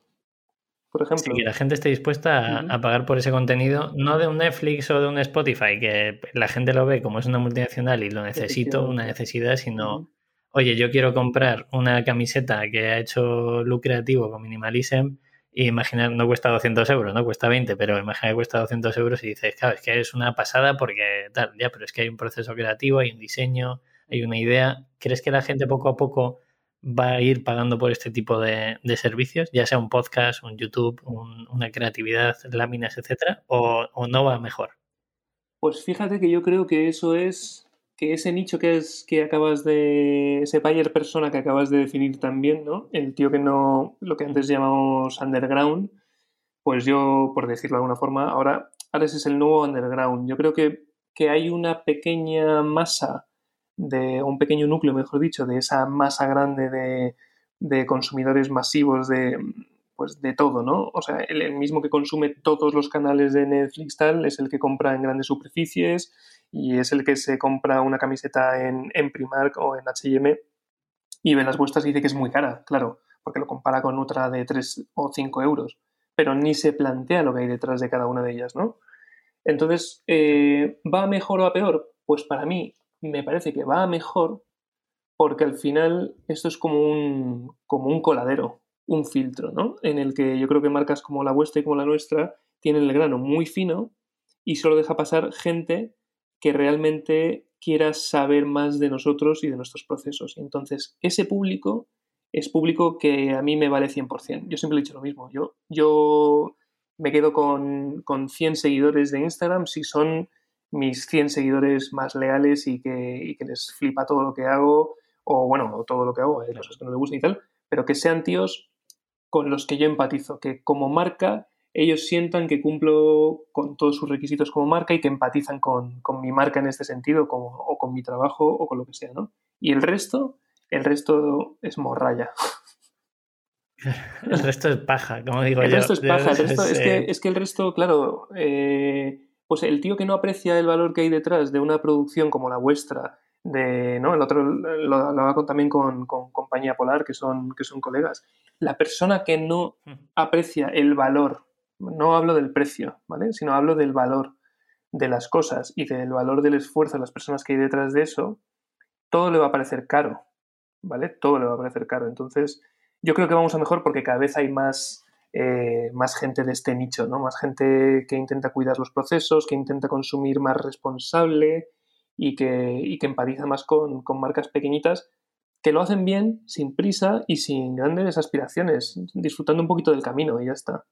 por ejemplo.
Sí, que la gente esté dispuesta a, pagar por ese contenido, no de un Netflix o de un Spotify, que la gente lo ve como es una multinacional y lo necesito, una necesidad, sino, oye, yo quiero comprar una camiseta que ha hecho lucrativo con Minimalism imaginar, no cuesta 200 euros, no cuesta 20, pero imagina que cuesta 200 euros y dices, claro, es que es una pasada porque tal, ya, pero es que hay un proceso creativo, hay un diseño, hay una idea. ¿Crees que la gente poco a poco va a ir pagando por este tipo de, servicios, ya sea un podcast, un YouTube, una creatividad, láminas, etcétera, o, no va mejor?
Pues fíjate que yo creo que eso es que ese nicho que es que acabas de. ese buyer persona que acabas de definir también, ¿no? El tío que no. lo que antes llamamos underground, pues yo, por decirlo de alguna forma, ahora, ahora ese es el nuevo underground. Yo creo que, que hay una pequeña masa de. un pequeño núcleo, mejor dicho, de esa masa grande de, de consumidores masivos de pues de todo, ¿no? O sea, el, mismo que consume todos los canales de Netflix tal es el que compra en grandes superficies y es el que se compra una camiseta en, en Primark o en H&M y ve las vuestras y dice que es muy cara, claro, porque lo compara con otra de 3 o 5 euros, pero ni se plantea lo que hay detrás de cada una de ellas, ¿no? Entonces, eh, ¿va mejor o a peor? Pues para mí me parece que va mejor porque al final esto es como un, como un coladero, un filtro, ¿no? En el que yo creo que marcas como la vuestra y como la nuestra tienen el grano muy fino y solo deja pasar gente que realmente quiera saber más de nosotros y de nuestros procesos. Entonces, ese público es público que a mí me vale 100%. Yo siempre he dicho lo mismo. Yo, yo me quedo con, con 100 seguidores de Instagram si son mis 100 seguidores más leales y que, y que les flipa todo lo que hago, o bueno, todo lo que hago, hay cosas que no les gustan y tal, pero que sean tíos con los que yo empatizo, que como marca ellos sientan que cumplo con todos sus requisitos como marca y que empatizan con, mi marca en este sentido, o con mi trabajo, o con lo que sea, ¿no? Y el resto, el resto es morralla.
El resto es paja, como digo
el
yo.
Resto es paja. El resto es, que, es que el resto, claro, eh, pues el tío que no aprecia el valor que hay detrás de una producción como la vuestra, de, ¿no? El otro lo, hago también con, con, Compañía Polar, que son, que son colegas. La persona que no aprecia el valor, no hablo del precio, ¿vale? Sino hablo del valor de las cosas y del valor del esfuerzo de las personas que hay detrás de eso, todo le va a parecer caro, ¿vale? Todo le va a parecer caro. Entonces, yo creo que vamos a mejor porque cada vez hay más, eh, más gente de este nicho, ¿no? Más gente que intenta cuidar los procesos, que intenta consumir más responsable, y que, que empatiza más con, marcas pequeñitas que lo hacen bien, sin prisa y sin grandes aspiraciones, disfrutando un poquito del camino y ya está.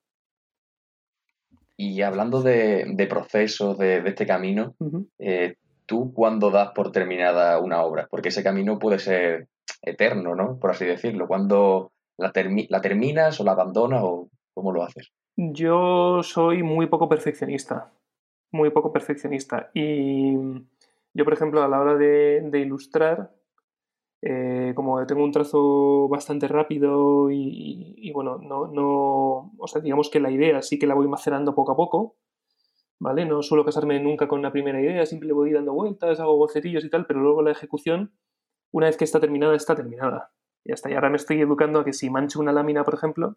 Y hablando de, de procesos de, este camino, eh, ¿tú cuándo das por terminada una obra? Porque ese camino puede ser eterno, ¿no? Por así decirlo. ¿Cuándo la, la terminas o la abandonas o cómo lo haces?
Yo soy muy poco perfeccionista, muy poco perfeccionista. Y yo, por ejemplo, a la hora de, ilustrar, eh, como tengo un trazo bastante rápido y, bueno, no, no, o sea, digamos que la idea sí que la voy macerando poco a poco, ¿vale? No suelo casarme nunca con una primera idea, siempre le voy dando vueltas, hago bocetillos y tal, pero luego la ejecución, una vez que está terminada, está terminada. Y ahora me estoy educando a que si mancho una lámina, por ejemplo,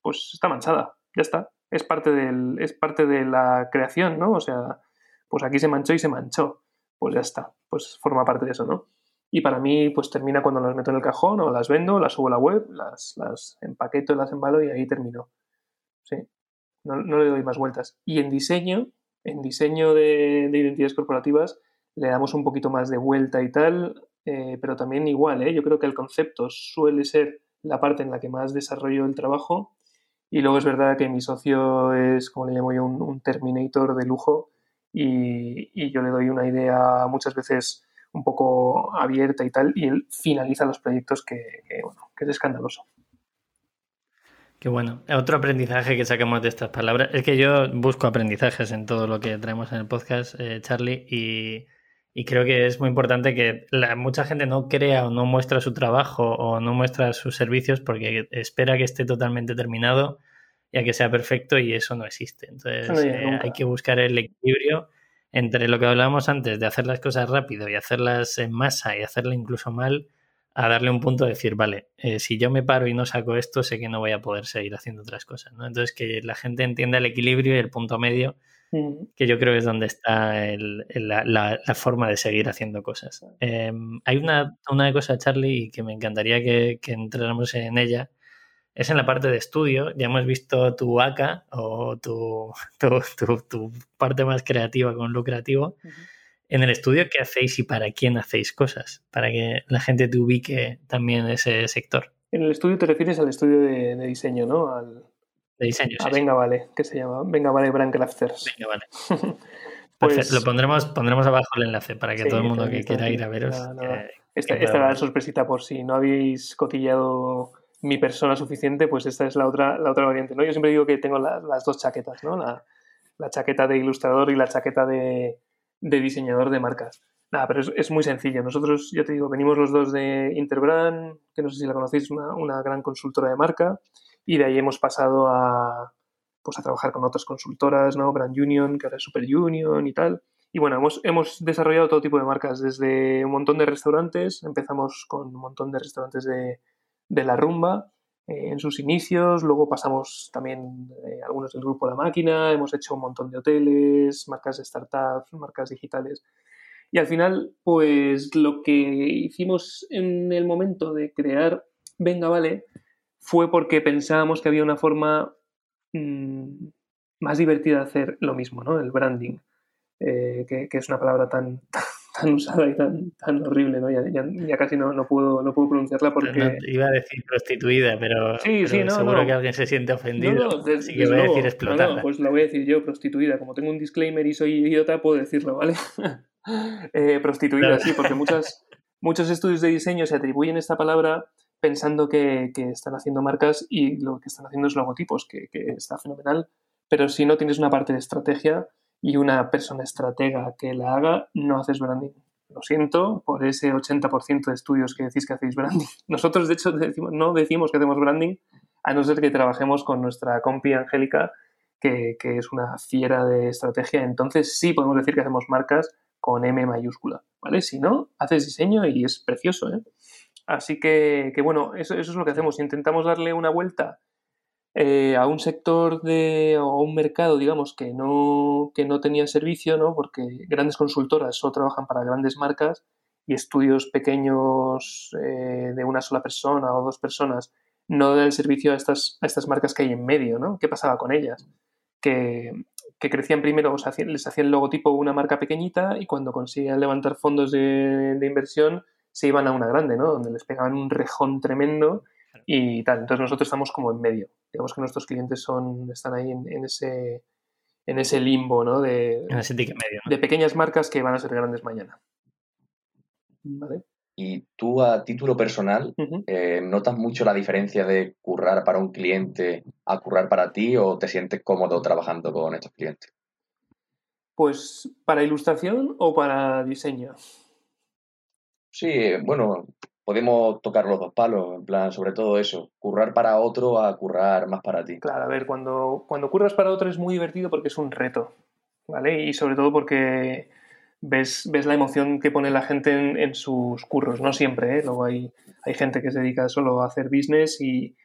pues está manchada, ya está. Es parte, del, es parte de la creación, ¿no? O sea, pues aquí se manchó y se manchó pues ya está, pues forma parte de eso, ¿no? Y para mí, pues termina cuando las meto en el cajón o las vendo, las subo a la web, las, las empaqueto, las embalo y ahí termino. Sí, no, le doy más vueltas. Y en diseño, en diseño de, identidades corporativas, le damos un poquito más de vuelta y tal, eh, pero también igual, ¿eh? yo creo que el concepto suele ser la parte en la que más desarrollo el trabajo y luego es verdad que mi socio es, como le llamo yo, un terminator de lujo y, yo le doy una idea muchas veces un poco abierta y tal, y él finaliza los proyectos que, bueno, que es escandaloso.
Qué bueno. Otro aprendizaje que sacamos de estas palabras es que yo busco aprendizajes en todo lo que traemos en el podcast, eh, Charlie, y, creo que es muy importante que mucha gente no crea o no muestra su trabajo o no muestra sus servicios porque espera que esté totalmente terminado ya que sea perfecto y eso no existe. Entonces eh, hay que buscar el equilibrio entre lo que hablábamos antes de hacer las cosas rápido y hacerlas en masa y hacerla incluso mal, a darle un punto de decir, vale, eh, si yo me paro y no saco esto, sé que no voy a poder seguir haciendo otras cosas. ¿no? Entonces que la gente entienda el equilibrio y el punto medio, mm. que yo creo que es donde está la, forma de seguir haciendo cosas. Em, hay una, una cosa, Charlie, que me encantaría que, que entráramos en ella, es en la parte de estudio. Ya hemos visto tu ACA o tu, tu, parte más creativa con lucrativo. En el estudio, ¿qué hacéis y para quién hacéis cosas? Para que la gente te ubique también en ese sector.
En el estudio te refieres al estudio de, diseño, ¿no? Al,
de diseño,
sí. Venga, vale, ¿qué se llama? Venga, vale, Brand Crafters.
Venga, vale.
Pues,
lo pondremos, pondremos abajo el enlace para que todo el mundo que quiera ir a veros.
esta, esta era la sorpresita por si no habéis cotillado mi persona suficiente, pues esta es la otra, la otra variante. ¿no? Yo siempre digo que tengo las dos chaquetas, ¿no? La, la, chaqueta de ilustrador y la chaqueta de, de diseñador de marcas. Nada, pero es, es, muy sencillo. Nosotros, ya te digo, venimos los dos de Interbrand, que no sé si la conocéis, una, una gran consultora de marca, y de ahí hemos pasado a, pues, a trabajar con otras consultoras, ¿no? Brand Union, que ahora es Super Union y tal. Y bueno, hemos, hemos desarrollado todo tipo de marcas, desde un montón de restaurantes, empezamos con un montón de restaurantes de, de la rumba eh, en sus inicios, luego pasamos también eh, algunos del grupo La Máquina, hemos hecho un montón de hoteles, marcas de startups, marcas digitales. Y al final, pues lo que hicimos en el momento de crear Venga Vale fue porque pensábamos que había una forma mmm, más divertida de hacer lo mismo, ¿no? El branding, eh, que, es una palabra tan usada y tan, tan horrible, ¿no? Ya, ya, ya casi no, no, puedo, no puedo pronunciarla porque... No,
iba a decir prostituida, pero,
sí, sí,
pero
no,
seguro que alguien se siente ofendido.
No, no,
así que voy a decir explotada.
No, pues la voy a decir yo, prostituida. Como tengo un disclaimer y soy idiota, puedo decirlo, ¿vale? eh, prostituida, sí, porque muchas, muchos estudios de diseño se atribuyen esta palabra pensando que, que, están haciendo marcas y lo que están haciendo es logotipos, que, que está fenomenal, pero si no tienes una parte de estrategia y una persona estratega que la haga, no haces branding. Lo siento por ese 80% de estudios que decís que hacéis branding. Nosotros, de hecho, decimos, no decimos que hacemos branding, a no ser que trabajemos con nuestra compi Angélica, que, que, es una fiera de estrategia. Entonces sí podemos decir que hacemos marcas con M mayúscula, ¿vale? Si no, haces diseño y es precioso, ¿eh? Así que, que bueno, eso, eso, es lo que hacemos. Intentamos darle una vuelta eh, a un sector de, o a un mercado, digamos, que no, que no tenía servicio, ¿no? Porque grandes consultoras solo trabajan para grandes marcas y estudios pequeños eh, de una sola persona o dos personas no dan servicio a estas, a estas marcas que hay en medio, ¿no? ¿Qué pasaba con ellas? Que, que crecían primero, les hacía el logotipo una marca pequeñita y cuando conseguían levantar fondos de, de inversión se iban a una grande, ¿no? Donde les pegaban un rejón tremendo y tal. Entonces nosotros estamos como en medio. Digamos que nuestros clientes son, están ahí en, en ese, en ese limbo, ¿no? De,
en ese ticket medio. ¿no?
de pequeñas marcas que van a ser grandes mañana. ¿Vale?
Y tú a título personal, uh -huh. eh, ¿notas mucho la diferencia de currar para un cliente a currar para ti o te sientes cómodo trabajando con estos clientes?
Pues para ilustración o para diseño.
Sí, bueno, podemos tocar los dos palos, en plan, sobre todo eso, currar para otro a currar más para ti.
Claro, a ver, cuando, cuando curras para otro es muy divertido porque es un reto, ¿vale? Y sobre todo porque ves, ves la emoción que pone la gente en, en sus curros, no siempre, ¿eh? Luego hay, hay gente que se dedica solo a hacer business y,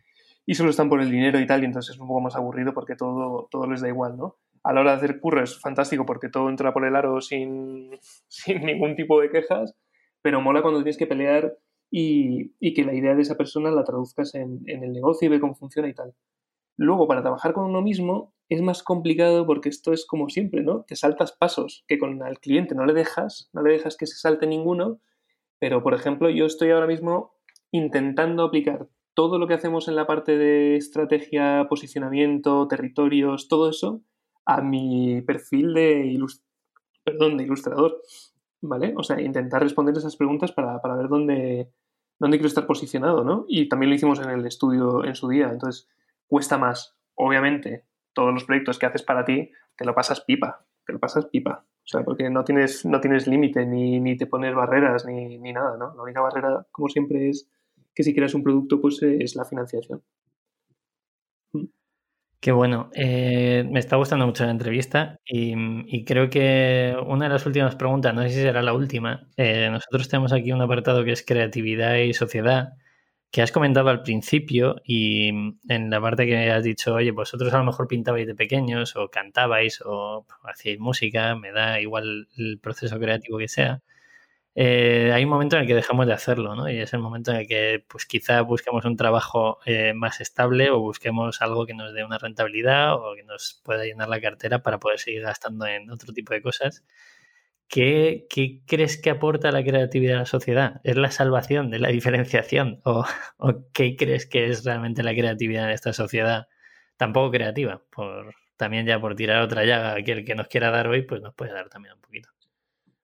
y solo están por el dinero y tal, y entonces es un poco más aburrido porque todo, todo les da igual, ¿no? A la hora de hacer curro es fantástico porque todo entra por el aro sin, sin ningún tipo de quejas, pero mola cuando tienes que pelear y, que la idea de esa persona la traduzcas en, el negocio y ve cómo funciona y tal. Luego, para trabajar con uno mismo es más complicado porque esto es como siempre, ¿no? Te saltas pasos que con el cliente no le dejas, no le dejas que se salte ninguno, pero por ejemplo yo estoy ahora mismo intentando aplicar todo lo que hacemos en la parte de estrategia, posicionamiento, territorios, todo eso a mi perfil de, perdón, de ilustrador. ¿Vale? O sea, intentar responder esas preguntas para, para ver dónde, dónde quiero estar posicionado, ¿no? Y también lo hicimos en el estudio en su día, entonces cuesta más. Obviamente, todos los proyectos que haces para ti, te lo pasas pipa, te lo pasas pipa. O sea, porque no tienes, no tienes límite, ni, ni, te pones barreras, ni, ni, nada, ¿no? La única barrera, como siempre, es que si quieres un producto, pues es la financiación.
Qué bueno. Eh, me está gustando mucho la entrevista y, y, creo que una de las últimas preguntas, no sé si será la última, eh, nosotros tenemos aquí un apartado que es creatividad y sociedad, que has comentado al principio y en la parte que has dicho, oye, vosotros a lo mejor pintabais de pequeños o cantabais o hacíais música, me da igual el proceso creativo que sea. Eh, hay un momento en el que dejamos de hacerlo, ¿no? Y es el momento en el que, pues quizá busquemos un trabajo eh, más estable o busquemos algo que nos dé una rentabilidad o que nos pueda llenar la cartera para poder seguir gastando en otro tipo de cosas. ¿Qué, ¿Qué, crees que aporta la creatividad a la sociedad? ¿Es la salvación de la diferenciación? ¿O, ¿O, qué crees que es realmente la creatividad en esta sociedad tan poco creativa, por, también ya por tirar otra llaga que el que nos quiera dar hoy, pues nos puede dar también un poquito.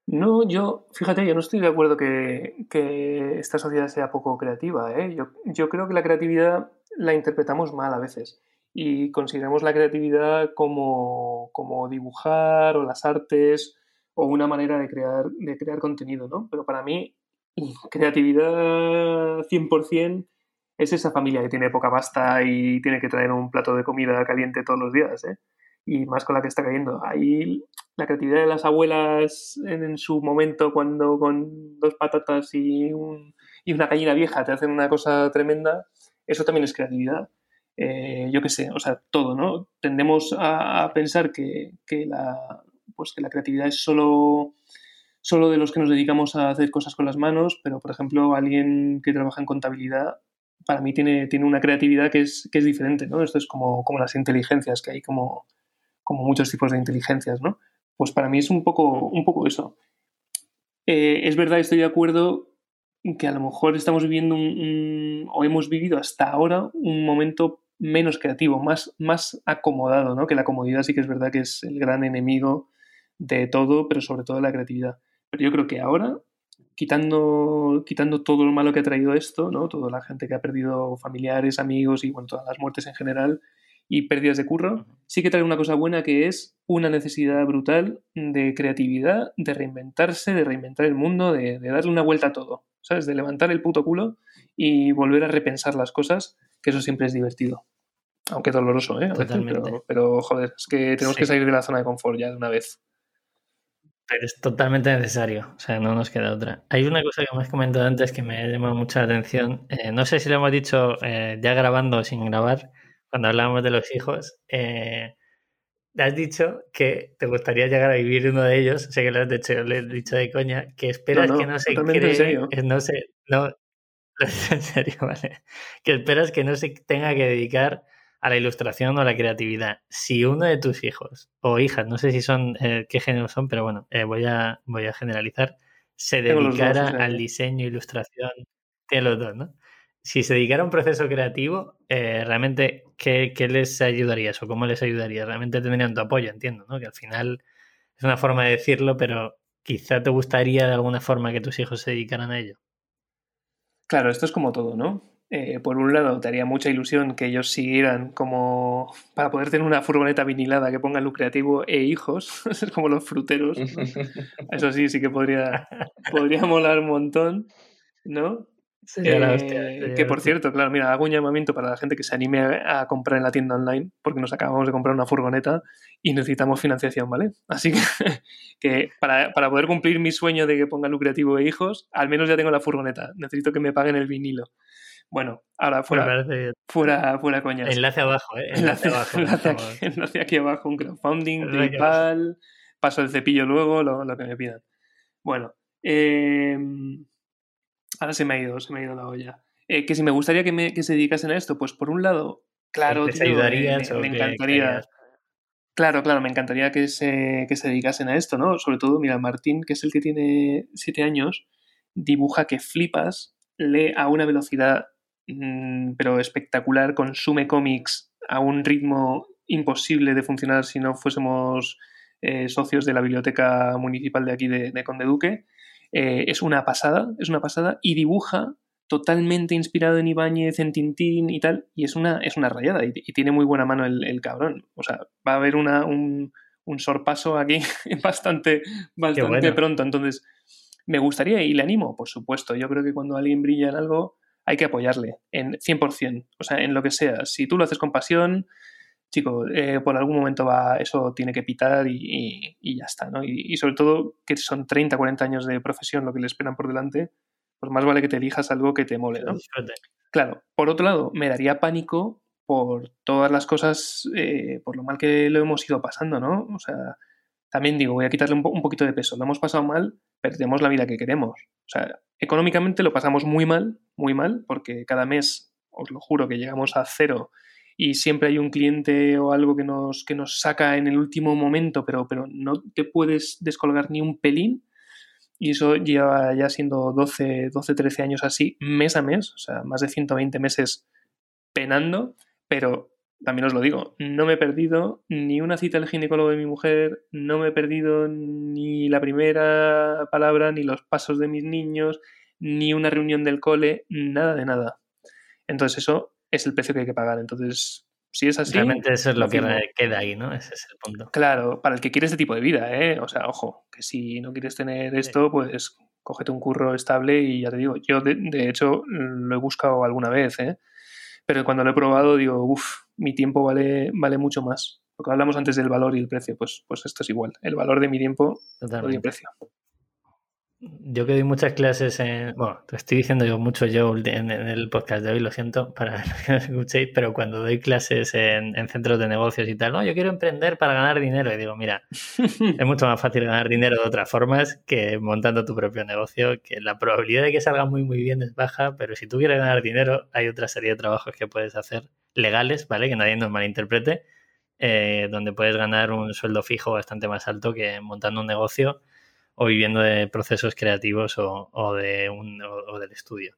No, yo, fíjate, yo no estoy de acuerdo que, esta sociedad sea poco creativa. ¿eh? Yo, yo creo que la creatividad la interpretamos mal a veces y consideramos la creatividad como, como dibujar o las artes o una manera de crear, de crear contenido, ¿no? Pero para mí, creatividad 100% es esa familia que tiene poca pasta y tiene que traer un plato de comida caliente todos los días, ¿eh? Y más con la que está cayendo. Ahí la creatividad de las abuelas en, su momento cuando con dos patatas y, un, y una gallina vieja te hacen una cosa tremenda, eso también es creatividad. Eh, yo qué sé, o sea, todo, ¿no? Tendemos a, pensar que, que, la, pues que la creatividad es solo, solo de los que nos dedicamos a hacer cosas con las manos, pero por ejemplo, alguien que trabaja en contabilidad, para mí tiene, tiene una creatividad que es, que es diferente, ¿no? Esto es como, como las inteligencias, que hay como, como muchos tipos de inteligencias, ¿no? Pues para mí es un poco, un poco eso. Eh, es verdad, estoy de acuerdo que a lo mejor estamos viviendo un, o hemos vivido hasta ahora un momento menos creativo, más, más acomodado, ¿no? Que la comodidad sí que es verdad que es el gran enemigo de todo, pero sobre todo de la creatividad. Pero yo creo que ahora, quitando, quitando todo lo malo que ha traído esto, ¿no? Toda la gente que ha perdido familiares, amigos y bueno, todas las muertes en general y pérdidas de curro, sí que trae una cosa buena que es una necesidad brutal de creatividad, de reinventarse, de reinventar el mundo, de, darle una vuelta a todo, ¿sabes? De levantar el puto culo y volver a repensar las cosas, que eso siempre es divertido. Aunque doloroso, ¿eh? pero, joder, es que tenemos que salir de la zona de confort ya de una vez.
Pero es totalmente necesario, o sea, no nos queda otra. Hay una cosa que me has comentado antes que me ha llamado mucho la atención. Eh, no sé si lo hemos dicho eh, ya grabando o sin grabar, cuando hablábamos de los hijos. Eh, has dicho que te gustaría llegar a vivir uno de ellos, sé que lo has dicho, lo he dicho de coña, que esperas que no se cree, no sé, no, en serio, vale, que esperas que no se tenga que dedicar a la ilustración o a la creatividad. Si uno de tus hijos o hijas, no sé si son, eh, qué género son, pero bueno, eh, voy, a, voy a generalizar, se dedicara al diseño, ilustración, tiene los dos, ¿no? Si se dedicara a un proceso creativo, eh, realmente, ¿qué, les ayudaría eso? ¿Cómo les ayudaría? Realmente tendrían tu apoyo, entiendo, ¿no? Que al final es una forma de decirlo, pero quizá te gustaría de alguna forma que tus hijos se dedicaran a ello.
Claro, esto es como todo, ¿no? Eh, por un lado, te haría mucha ilusión que ellos siguieran como para poder tener una furgoneta vinilada que ponga lucrativo e hijos, es como los fruteros. Eso sí, sí que podría, podría molar un montón, ¿no? Eh, que por cierto, claro, mira, hago un llamamiento para la gente que se anime a, comprar en la tienda online, porque nos acabamos de comprar una furgoneta y necesitamos financiación, ¿vale? Así que, que para, para, poder cumplir mi sueño de que ponga lucrativo e hijos, al menos ya tengo la furgoneta. Necesito que me paguen el vinilo. Bueno, ahora fuera, fuera, fuera coñas.
Enlace abajo, ¿eh? Enlace, abajo.
Enlace aquí, abajo, un crowdfunding, PayPal, paso el cepillo luego, lo, que me pidan. Bueno, em, ahora se me ha ido, se me ha ido la olla. Eh, que si me gustaría que, me, que se dedicasen a esto, pues por un lado, claro,
tío, ayudaría,
me, encantaría. Claro, claro, me encantaría que se, que se dedicasen a esto, ¿no? Sobre todo, mira, Martín, que es el que tiene siete años, dibuja que flipas, lee a una velocidad Mm, pero espectacular, consume cómics a un ritmo imposible de funcionar si no fuésemos eh, socios de la biblioteca municipal de aquí de, Conde Duque. Eh, es una pasada, es una pasada y dibuja totalmente inspirado en Ibáñez, en Tintín y tal, y es una, es una rayada y, tiene muy buena mano el, cabrón. O sea, va a haber una, un, sorpaso aquí bastante, bastante pronto. Entonces, me gustaría y le animo, por supuesto. Yo creo que cuando alguien brilla en algo, hay que apoyarle en 100%, o sea, en lo que sea. Si tú lo haces con pasión, chico, eh, por algún momento va, eso tiene que pitar y, ya está, ¿no? Y, sobre todo que son 30, 40 años de profesión lo que le esperan por delante, pues más vale que te elijas algo que te mole, ¿no? Claro, por otro lado, me daría pánico por todas las cosas, eh, por lo mal que lo hemos ido pasando, ¿no? O sea, también digo, voy a quitarle un, un poquito de peso. Lo hemos pasado mal, perdemos la vida que queremos. O sea, económicamente lo pasamos muy mal, muy mal, porque cada mes, os lo juro, que llegamos a cero y siempre hay un cliente o algo que nos, que nos saca en el último momento, pero, pero no te puedes descolgar ni un pelín. Y eso lleva ya siendo 12, 12, 13 años así, mes a mes, o sea, más de 120 meses penando, pero también os lo digo, no me he perdido ni una cita al ginecólogo de mi mujer, no me he perdido ni la primera palabra, ni los pasos de mis niños, ni una reunión del cole, nada de nada. Entonces eso es el precio que hay que pagar. Entonces, si es así...
Realmente eso es lo, que queda ahí, ¿no? Ese es el punto.
Claro, para el que quiere este tipo de vida, ¿eh? O sea, ojo, que si no quieres tener esto, pues cógete un curro estable y ya te digo, yo de, de hecho lo he buscado alguna vez, ¿eh? Pero cuando lo he probado digo, uff, mi tiempo vale, vale mucho más. Lo que hablamos antes del valor y el precio, pues, pues esto es igual. El valor de mi tiempo y el precio.
Yo que doy muchas clases en. Bueno, te estoy diciendo yo mucho yo en, el podcast de hoy, lo siento para que no escuchéis, pero cuando doy clases en, centros de negocios y tal, no, yo quiero emprender para ganar dinero. Y digo, mira, es mucho más fácil ganar dinero de otras formas que montando tu propio negocio, que la probabilidad de que salga muy, muy bien es baja, pero si tú quieres ganar dinero, hay otra serie de trabajos que puedes hacer legales, ¿vale? Que nadie nos malinterprete, eh, donde puedes ganar un sueldo fijo bastante más alto que montando un negocio o viviendo de procesos creativos o, de un, o, del estudio.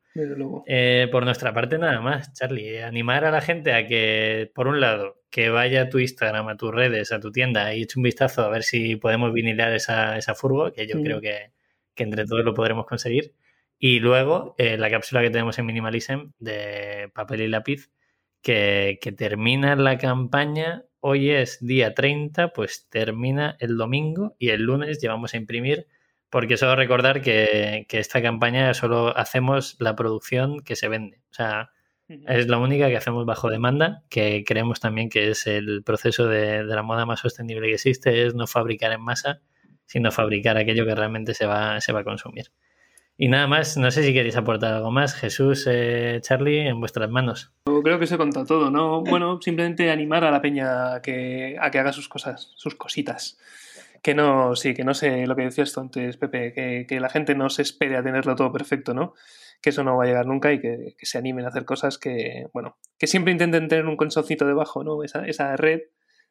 Eh, por nuestra parte, nada más, Charlie. Animar a la gente a que, por un lado, que vaya a tu Instagram, a tus redes, a tu tienda y eche un vistazo a ver si podemos vinilar esa, esa furgo, que yo creo que, entre todos lo podremos conseguir. Y luego, eh, la cápsula que tenemos en Minimalism de papel y lápiz, que, que termina la campaña hoy es día 30, pues termina el domingo y el lunes llevamos a imprimir, porque solo recordar que, esta campaña solo hacemos la producción que se vende. O sea, es la única que hacemos bajo demanda, que creemos también que es el proceso de, la moda más sostenible que existe, es no fabricar en masa, sino fabricar aquello que realmente se va, se va a consumir. Y nada más, no sé si queréis aportar algo más. Jesús, eh, Charlie, en vuestras manos.
Creo que se contó todo, ¿no? Bueno, simplemente animar a la peña a que, a que haga sus cosas, sus cositas. Que no, sí, que no sé lo que decías tú antes, Pepe, que, que la gente no se espere a tenerlo todo perfecto, ¿no? Que eso no va a llegar nunca y que, se animen a hacer cosas que, bueno, que siempre intenten tener un colchoncito debajo, ¿no? Esa, esa red.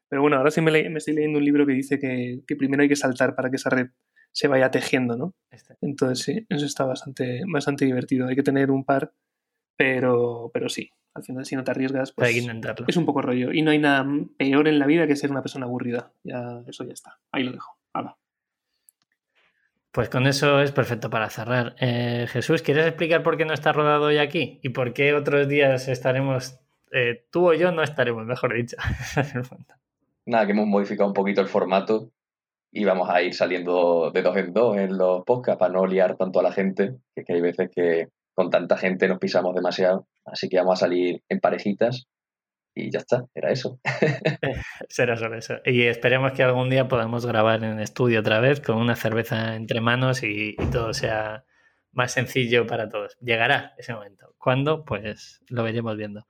Pero bueno, ahora sí me, me estoy leyendo un libro que dice que, que primero hay que saltar para que esa red se vaya tejiendo, ¿no? Este. Entonces sí, eso está bastante, bastante divertido. Hay que tener un par, pero, pero sí, al final si no te arriesgas, pues
Hay que intentarlo.
es un poco rollo. Y no hay nada peor en la vida que ser una persona aburrida. Ya, eso ya está. Ahí lo dejo.
Pues con eso es perfecto para cerrar. Eh, Jesús, ¿quieres explicar por qué no está rodado hoy aquí? ¿Y por qué otros días estaremos, eh, tú o yo no estaremos, mejor dicho?
Nada, que hemos modificado un poquito el formato y vamos a ir saliendo de dos en dos en los podcasts para no liar tanto a la gente, que, hay veces que con tanta gente nos pisamos demasiado, así que vamos a salir en parejitas y ya está, era eso.
Será solo eso. Y esperemos que algún día podamos grabar en estudio otra vez con una cerveza entre manos y, y todo sea más sencillo para todos. Llegará ese momento. ¿Cuándo? Pues lo veremos viendo.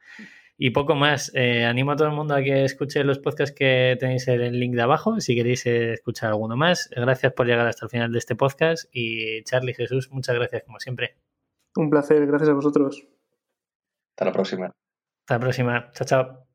Y poco más. Eh, animo a todo el mundo a que escuche los podcasts que tenéis en el link de abajo, si queréis eh, escuchar alguno más. Gracias por llegar hasta el final de este podcast. Y Charlie, Jesús, muchas gracias como siempre.
Un placer, gracias a vosotros.
Hasta la próxima.
Hasta la próxima. Chao, chao.